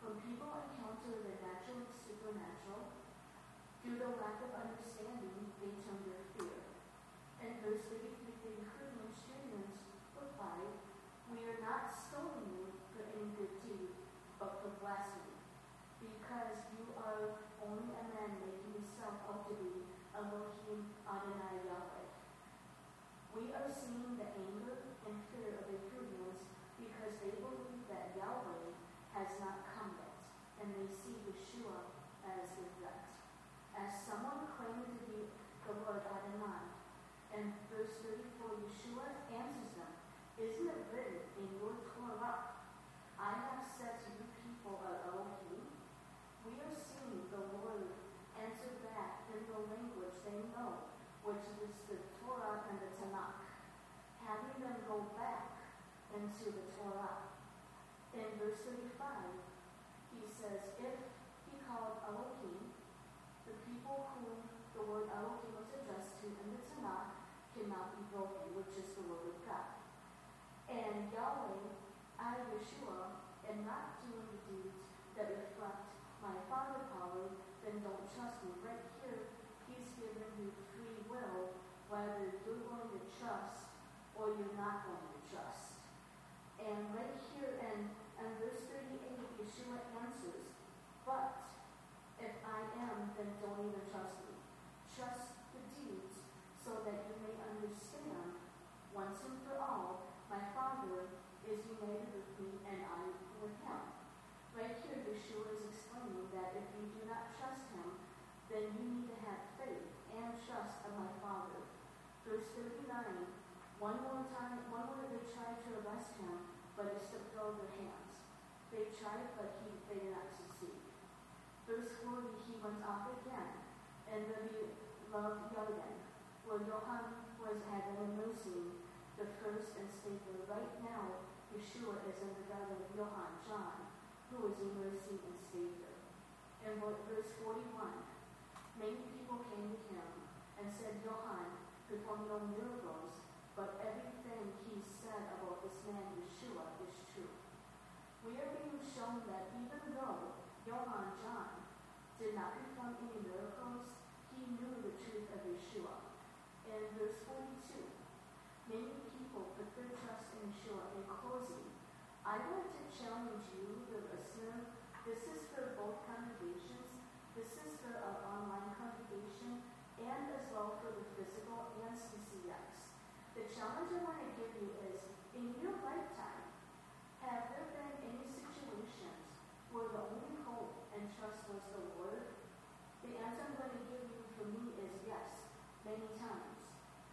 When people encounter the natural and supernatural, through the lack of understanding, they turn their fear. In verse 33, the Hebrew Judeans replied, We are not stoning you for any good deed, but for blasphemy. himself out to be Elohim Adonai Yahweh. We are seeing the anger and fear of the Hebrews because they believe that Yahweh has not come yet, and they see Yeshua as the threat. As someone claiming to be the Lord Adonai, and verse 34, Yeshua answers them, Isn't it written in your Torah, I have said to you people are Elohim? We are seeing the Lord answer back in the language they know, which is the Torah and the Tanakh, having them go back into the Torah. In verse 35, he says, If he called Elohim, the people whom the word Elohim was addressed to in the Tanakh cannot be broken, which is the word of God. And Yahweh, I, Yeshua, am not doing the deeds that reflect my Father power, then don't trust me. Right here, he's giving you free will, whether you're going to trust or you're not going to trust. And right here in, in verse 38, Yeshua answers, But if I am, then don't even trust me. Trust the deeds so that you may understand once and for all my Father is united with me and I with him. Right here, Yeshua is explaining that if you do not trust him, then you need to have faith and trust in my Father. Verse 39, one more time, one more they tried to arrest him, but he slipped out their hands. They tried, but he, they did not succeed. Verse 40, he went off again, and the love Jordan, where Johann was having a nursing the first and Savior. Right now, Yeshua is in the garden of Johann, John, who is in mercy and Savior. And verse 41, many people came to him and said, Johann performed no miracles, but everything he said about this man, Yeshua, is true. We are being shown that even though Johann John did not perform any miracles, he knew the truth of Yeshua. In verse 42, many people put their trust in Yeshua. In closing, I want to challenge you, the listener. This is for both congregations. This is for our online congregation and as well for the physical and CCX. The challenge I want to give you is, in your lifetime, have there been any situations where the only hope and trust was the Lord? The answer I'm going to give you for me is yes, many times.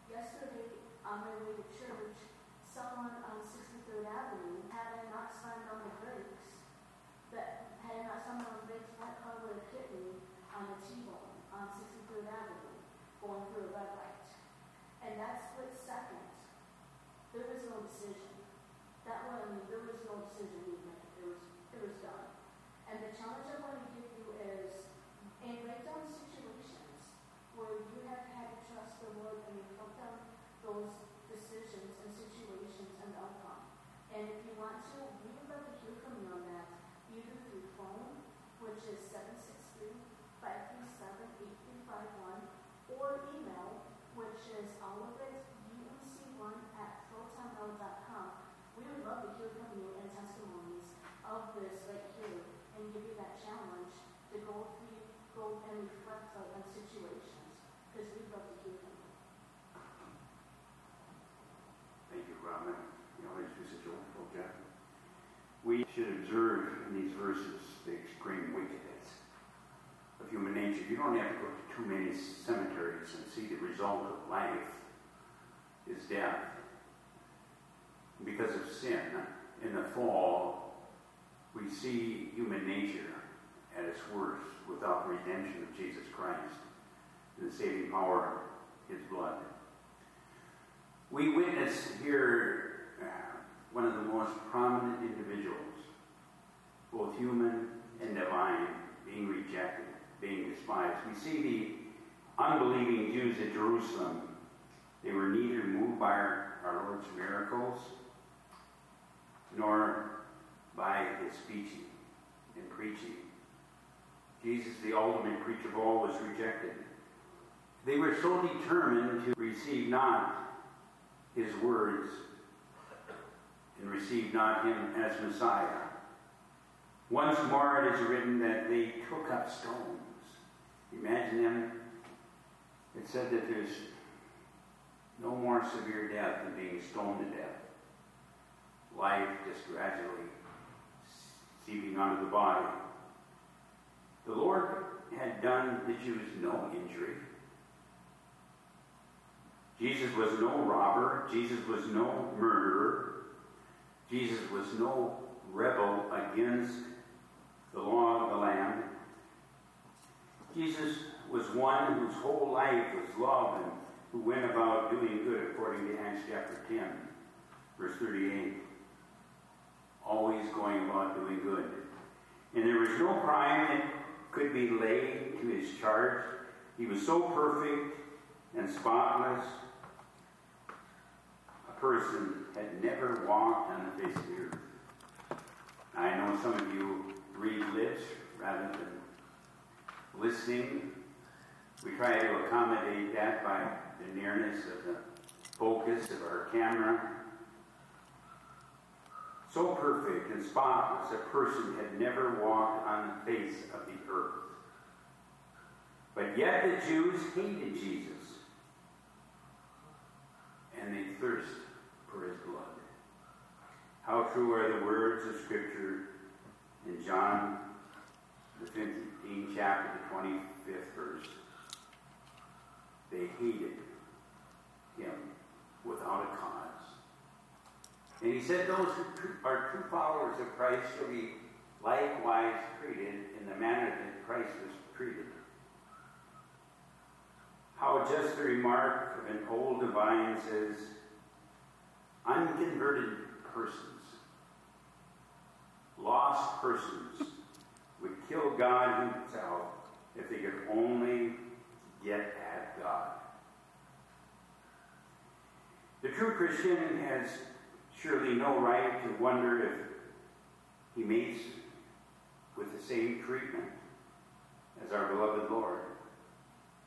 Yesterday, on my way to church, someone on 63rd Avenue had I not slammed on the brakes, that had not slammed on the brakes, that car would have hit me on the T-bone on 63rd Avenue, going through a red light. And that split second, there was no decision. That one, there was no decision made. It was, it was done. And the challenge I want to give you is, in write down situations where you have had to trust the Lord and reflect on those decisions and situations and outcome. And if you want to, we would love to hear from you on that, either through phone, which is 763-537-8351, or email, which is all of it, umc1 at protonmail.com. We would love to hear from you and testimonies of this right here and give you that challenge to go through, go and reflect on situations, because we'd love to hear from you. Thank you, Robin. You always do such a wonderful job. We should observe in these verses the extreme wickedness of human nature. You don't have to go too many cemeteries and see the result of life is death. Because of sin in the fall, we see human nature at its worst without the redemption of Jesus Christ and the saving power of his blood. We witness here uh, one of the most prominent individuals, both human and divine, being rejected, being despised. We see the unbelieving Jews at Jerusalem. They were neither moved by our, Lord's miracles nor by his speaking and preaching. Jesus, the ultimate preacher of all, was rejected. They were so determined to receive not his words and receive not him as Messiah. Once more it is written that they took up stones. Imagine them it said that there's no more severe death than being stoned to death. Life just gradually seeping onto the body. The Lord had done the Jews no injury. Jesus was no robber. Jesus was no murderer. Jesus was no rebel against the law of the land. Jesus was one whose whole life was love and who went about doing good according to Acts chapter 10, verse 38. Always going about doing good. And there was no crime that could be laid to his charge. He was so perfect and spotless. A person had never walked on the face of the earth. I know some of you read lips rather than listening. We try to accommodate that by the nearness of the focus of our camera. So perfect and spotless a person had never walked on the face of the earth. But yet the Jews hated Jesus. And they thirst for his blood. How true are the words of Scripture in John, the 15th chapter, the 25th verse. They hated him without a cause. And he said, Those who are true followers of Christ shall be likewise treated in the manner that Christ was treated. How just the remark of an old divine says, unconverted persons, lost persons, kill God Himself if they could only get at God. The true Christian has surely no right to wonder if he meets with the same treatment as our beloved Lord.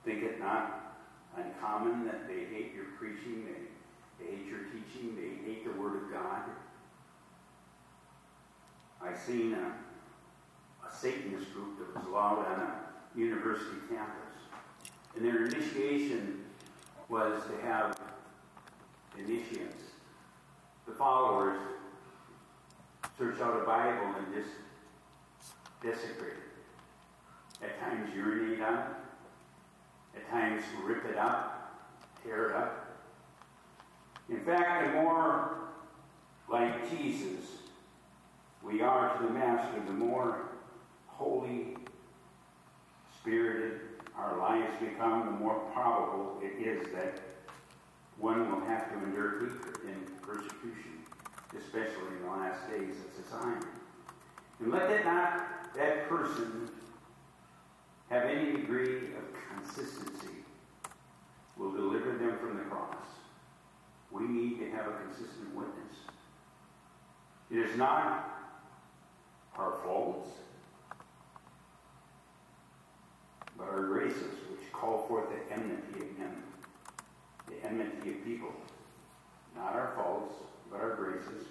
Think it not uncommon that they hate your preaching, they, they hate your teaching, they hate the Word of God. I seen a, a Satanist group that was allowed on a university campus. And their initiation was to have initiates, the followers, search out a Bible and just desecrate it. At times urinate on it. At times rip it up, tear it up. In fact, the more like Jesus we are to the Master, the more holy, spirited our lives become, the more probable it is that one will have to endure hatred and persecution, especially in the last days of society. And let that not that person have any degree of consistency will deliver them from the cross. We need to have a consistent witness. It is not our faults, but our graces which call forth the enmity of men, the enmity of people. Not our faults, but our graces.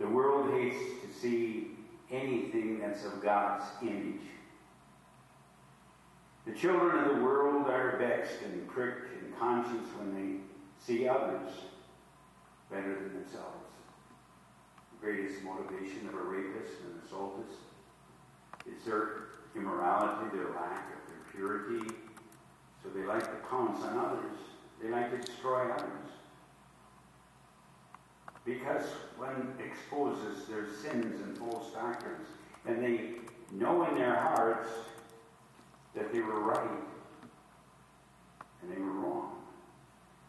The world hates to see anything that's of God's image. The children of the world are vexed and pricked in conscience when they see others better than themselves. The greatest motivation of a rapist and assaultist is their immorality, their lack of purity. So they like to pounce on others. They like to destroy others. Because one exposes their sins and false doctrines, and they know in their hearts that they were right and they were wrong.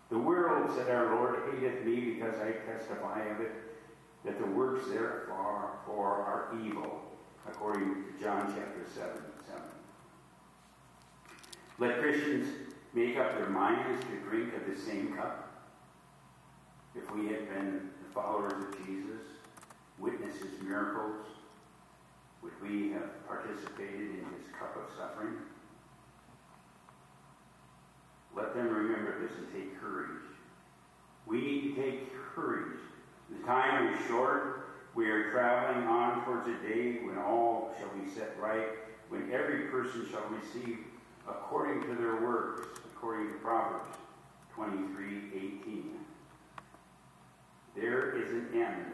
The world, said our Lord, hateth me because I testify of it, that the works therefore are evil, according to John chapter 7, 7. Let Christians make up their minds to drink of the same cup. If we have been the followers of Jesus, witness his miracles, would we have participated in his cup of suffering? Let them remember this and take courage. We need to take courage. The time is short. We are traveling on towards a day when all shall be set right, when every person shall receive according to their works, according to Proverbs 23:18. There is an end,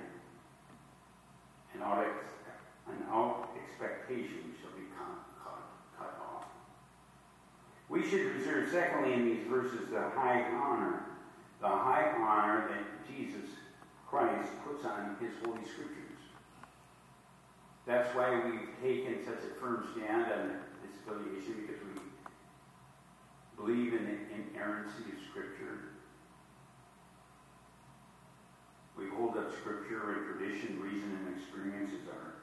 and out, ex- an out expectation shall be cut, cut, off. We should reserve, secondly, in these verses, the high honor, the high honor that Jesus Christ puts on his Holy Scriptures. That's why we've taken such a firm stand on this affiliation, because we believe in the inerrancy of Scripture. We hold up Scripture and tradition, reason, and experience as our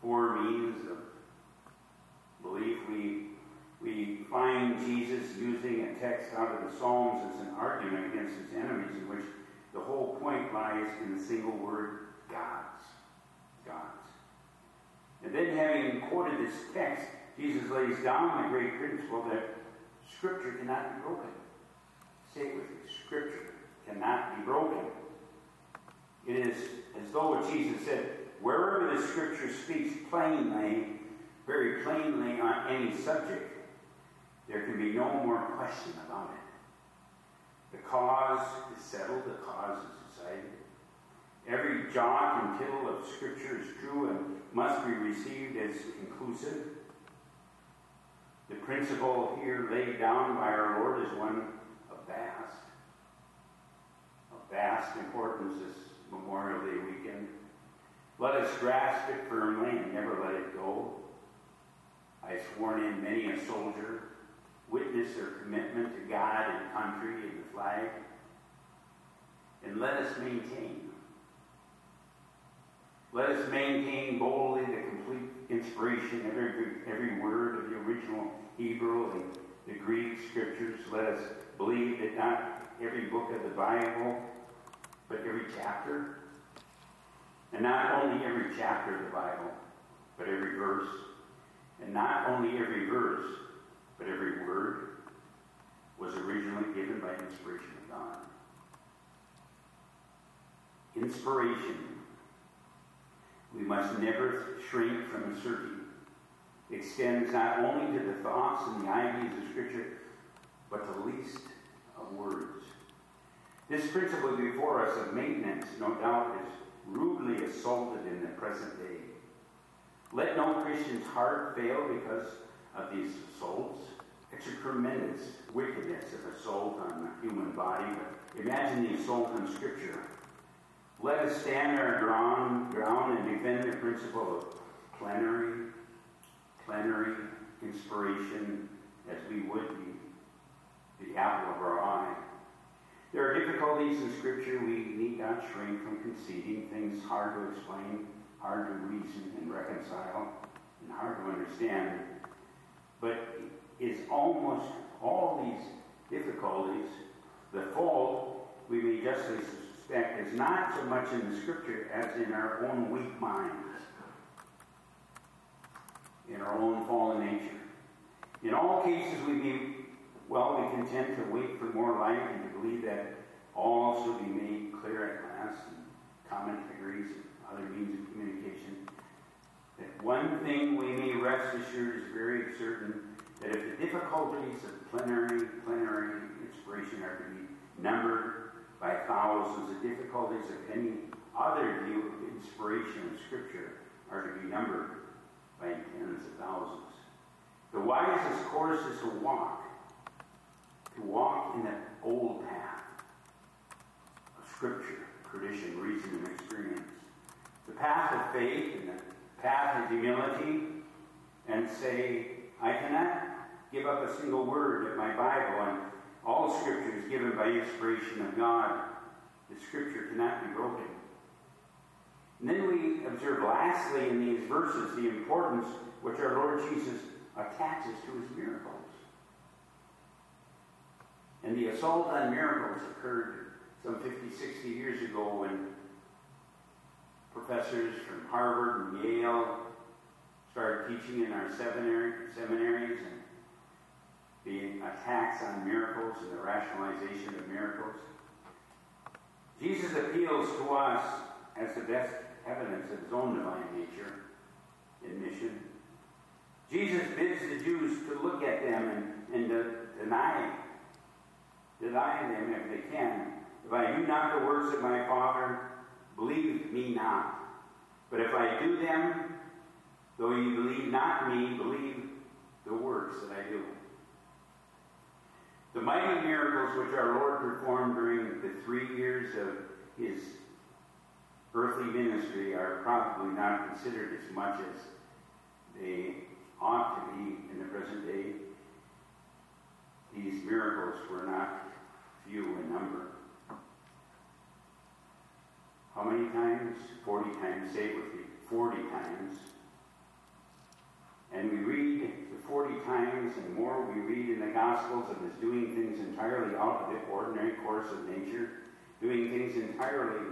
four means of belief. We, we find Jesus using a text out of the Psalms as an argument against his enemies, in which the whole point lies in the single word God's. God's. And then, having quoted this text, Jesus lays down the great principle that Scripture cannot be broken. Say it with me Scripture cannot be broken. It is as though Jesus said, wherever the Scripture speaks plainly, very plainly on any subject, there can be no more question about it. The cause is settled, the cause is decided. Every jot and tittle of Scripture is true and must be received as conclusive. The principle here laid down by our Lord is one of vast, of vast importance this Memorial Day weekend. Let us grasp it firmly and never let it go. I've sworn in many a soldier, witness their commitment to God and country and the flag. And let us maintain. Let us maintain boldly the complete inspiration of every, every word of the original Hebrew and the Greek scriptures. Let us believe that not every book of the Bible, but every chapter, and not only every chapter of the Bible, but every verse, and not only every verse, but every word was originally given by inspiration of God. Inspiration. We must never shrink from asserting. Extends not only to the thoughts and the ideas of Scripture, but the least of words. This principle before us of maintenance, no doubt, is rudely assaulted in the present day. Let no Christian's heart fail because of these assaults. It's a tremendous wickedness of assault on the human body, but imagine the assault on Scripture. Let us stand our ground, ground and defend the principle of plenary, plenary inspiration as we would be the apple of our eye. There are difficulties in Scripture we need not shrink from conceding, things hard to explain, hard to reason and reconcile, and hard to understand. But is almost all these difficulties, the fault, we may justly suspect, is not so much in the Scripture as in our own weak minds, in our own fallen nature. In all cases, we be well be content to wait for more light and to believe that all shall be made clear at last, and commentaries and other means of communication. That one thing we may rest assured is very certain that if the difficulties of plenary, plenary inspiration are to be numbered by thousands, the difficulties of any other view of inspiration of Scripture are to be numbered by tens of thousands. The wisest course is to walk, to walk in that old path of Scripture, tradition, reason, and experience. The path of faith and the path of humility, and say, I cannot give up a single word of my Bible, and all Scripture is given by inspiration of God. The Scripture cannot be broken. And then we observe lastly in these verses the importance which our Lord Jesus attaches to his miracles. And the assault on miracles occurred some 50, 60 years ago when professors from Harvard and Yale started teaching in our seminary, seminaries and the attacks on miracles and the rationalization of miracles. Jesus appeals to us as the best evidence of his own divine nature in mission. Jesus bids the Jews to look at them and, and to deny deny them if they can. If I do not the works of my Father, believe me not. But if I do them, though you believe not me, believe the works that I do. The mighty miracles which our Lord performed during the three years of his earthly ministry are probably not considered as much as they ought to be in the present day. These miracles were not few in number. How many times? Forty times. Say it with me. Forty times. And we read the forty times and more we read in the Gospels of his doing things entirely out of the ordinary course of nature, doing things entirely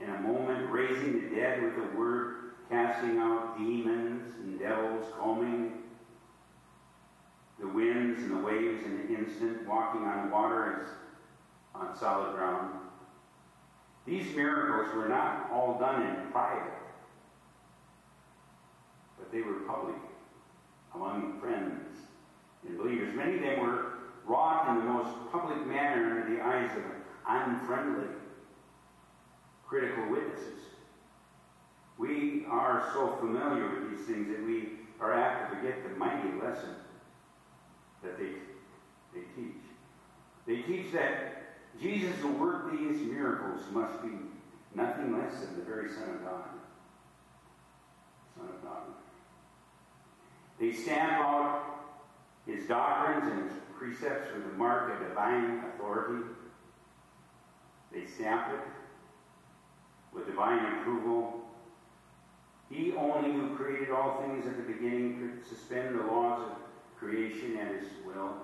in a moment, raising the dead with a word, casting out demons and devils, calming the winds and the waves in an instant, walking on water as on solid ground. These miracles were not all done in private, but they were public among friends and believers. Many of them were wrought in the most public manner in the eyes of unfriendly, critical witnesses. We are so familiar with these things that we are apt to forget the mighty lesson that they, they teach. They teach that Jesus who worked these miracles must be nothing less than the very Son of God. Son of God. They stamp out his doctrines and his precepts with the mark of divine authority. They stamp it with divine approval. He only who created all things at the beginning could suspend the laws of creation at his will.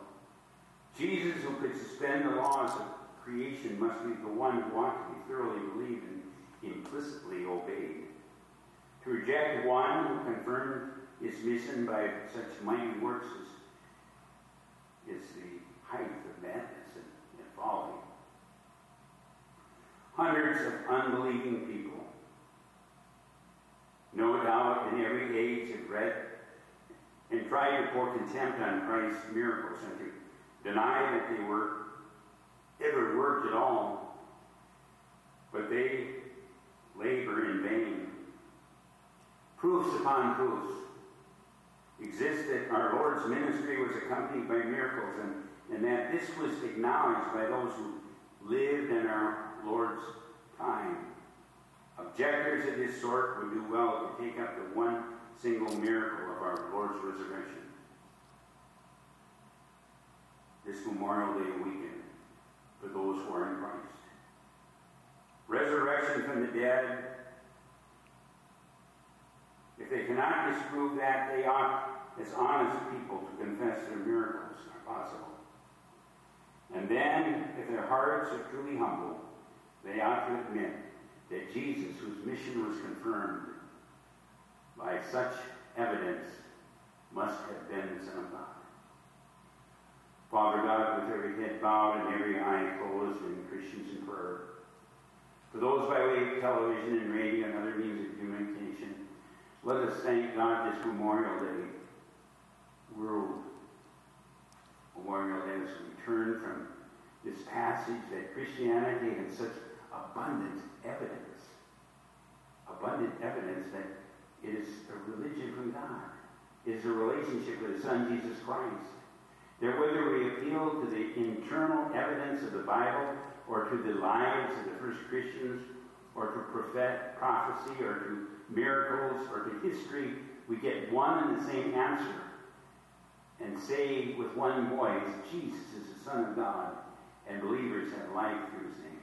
Jesus, who could suspend the laws of creation, must be the one who ought to be thoroughly believed and implicitly obeyed. To reject one who confirmed his mission by such mighty works is, is the height of madness and, and folly. Hundreds of unbelieving people, no doubt in every age, have read and tried to pour contempt on Christ's miracles and to deny that they were ever worked at all. But they labor in vain. Proofs upon proofs exist that our Lord's ministry was accompanied by miracles and, and that this was acknowledged by those who lived in our Lord's time. Objectors of this sort would do well to take up the one single miracle of our Lord's resurrection. This Memorial Day weekend for those who are in Christ. Resurrection from the dead. If they cannot disprove that, they ought, as honest people, to confess their miracles are possible. And then, if their hearts are truly humble, they ought to admit that Jesus, whose mission was confirmed by such evidence, must have been the Son of God. Father God, with every head bowed and every eye closed, and Christians in prayer. For those by way of television and radio and other means of communication, let us thank God this Memorial Day, World Memorial Day, as we turn from this passage that Christianity has such abundant evidence, abundant evidence that it is a religion from God. It is a relationship with the Son, Jesus Christ. That whether we appeal to the internal evidence of the Bible or to the lives of the first Christians or to prophet, prophecy or to miracles or to history, we get one and the same answer and say with one voice, Jesus is the Son of God, and believers have life through his name.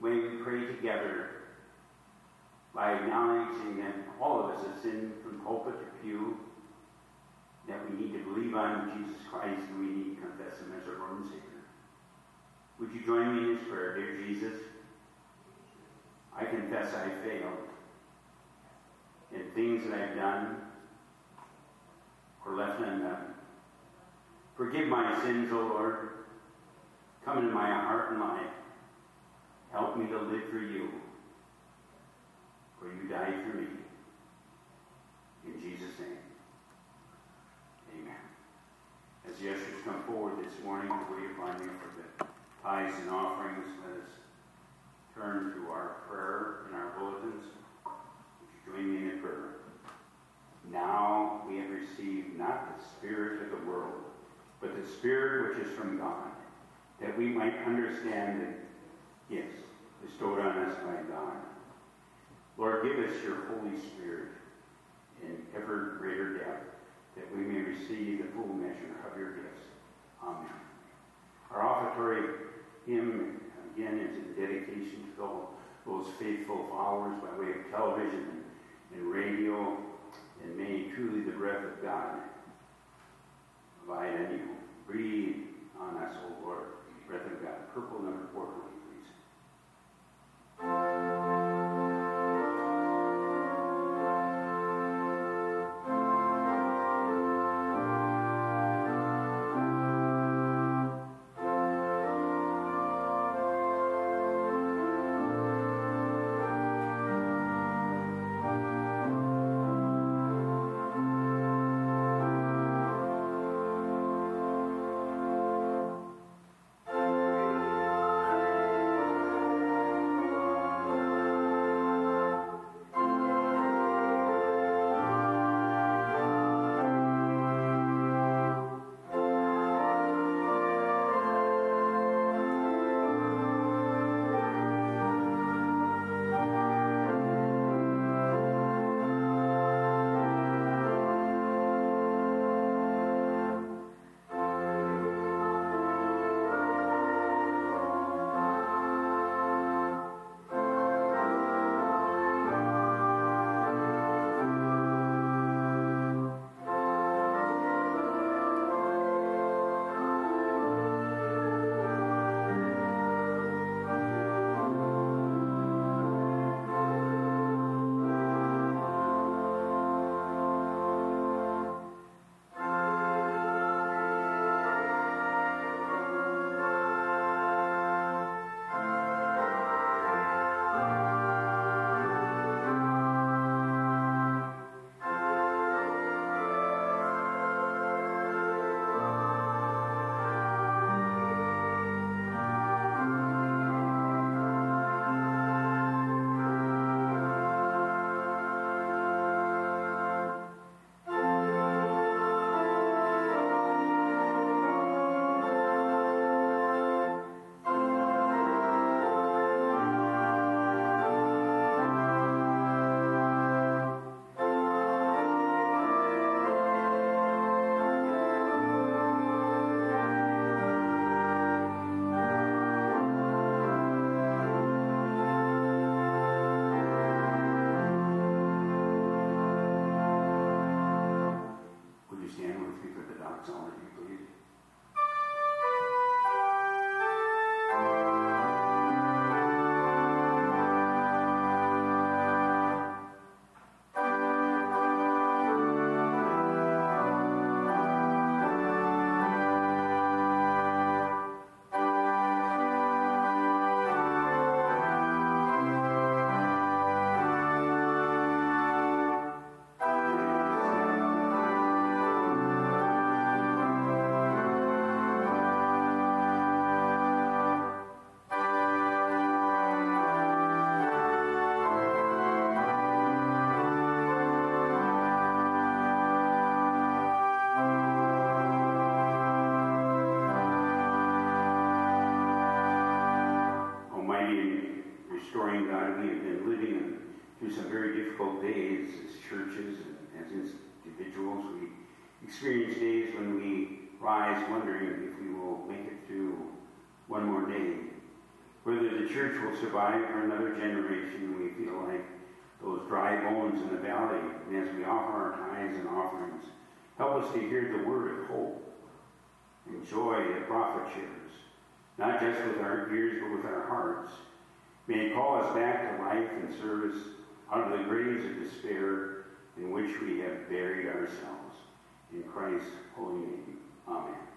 May we pray together by acknowledging that all of us have sinned from pulpit to pew, that we need to believe on Jesus Christ and we need to confess him as our Lord and Savior. Would you join me in this prayer, dear Jesus? I confess I failed in things that I've done or left undone. Forgive my sins, O Lord. Come into my heart and life. Help me to live for you, for you died for me. In Jesus' name, amen. As the ushers come forward, this morning wait upon you for the tithes and offerings. Let us turn to our prayer and our bulletins. Would you join me in a prayer? Now we have received not the spirit of the world, but the spirit which is from God, that we might understand the gifts bestowed on us by God. Lord, give us your Holy Spirit in ever greater depth, that we may receive the full measure of your gifts. Amen. Our offertory hymn, again, is in dedication to all those faithful followers by way of television and, radio, and may truly the breath of God abide on you. Breathe on us, O Lord, breath of God. Purple number 420, difficult days as churches and as individuals. We experience days when we rise wondering if we will make it through one more day. Whether the church will survive for another generation, we feel like those dry bones in the valley. And as we offer our tithes and offerings, help us to hear the word of hope and joy that prophet shares, not just with our ears, but with our hearts. May it call us back to life and service out of the graves of despair in which we have buried ourselves. In Christ's holy name. Amen.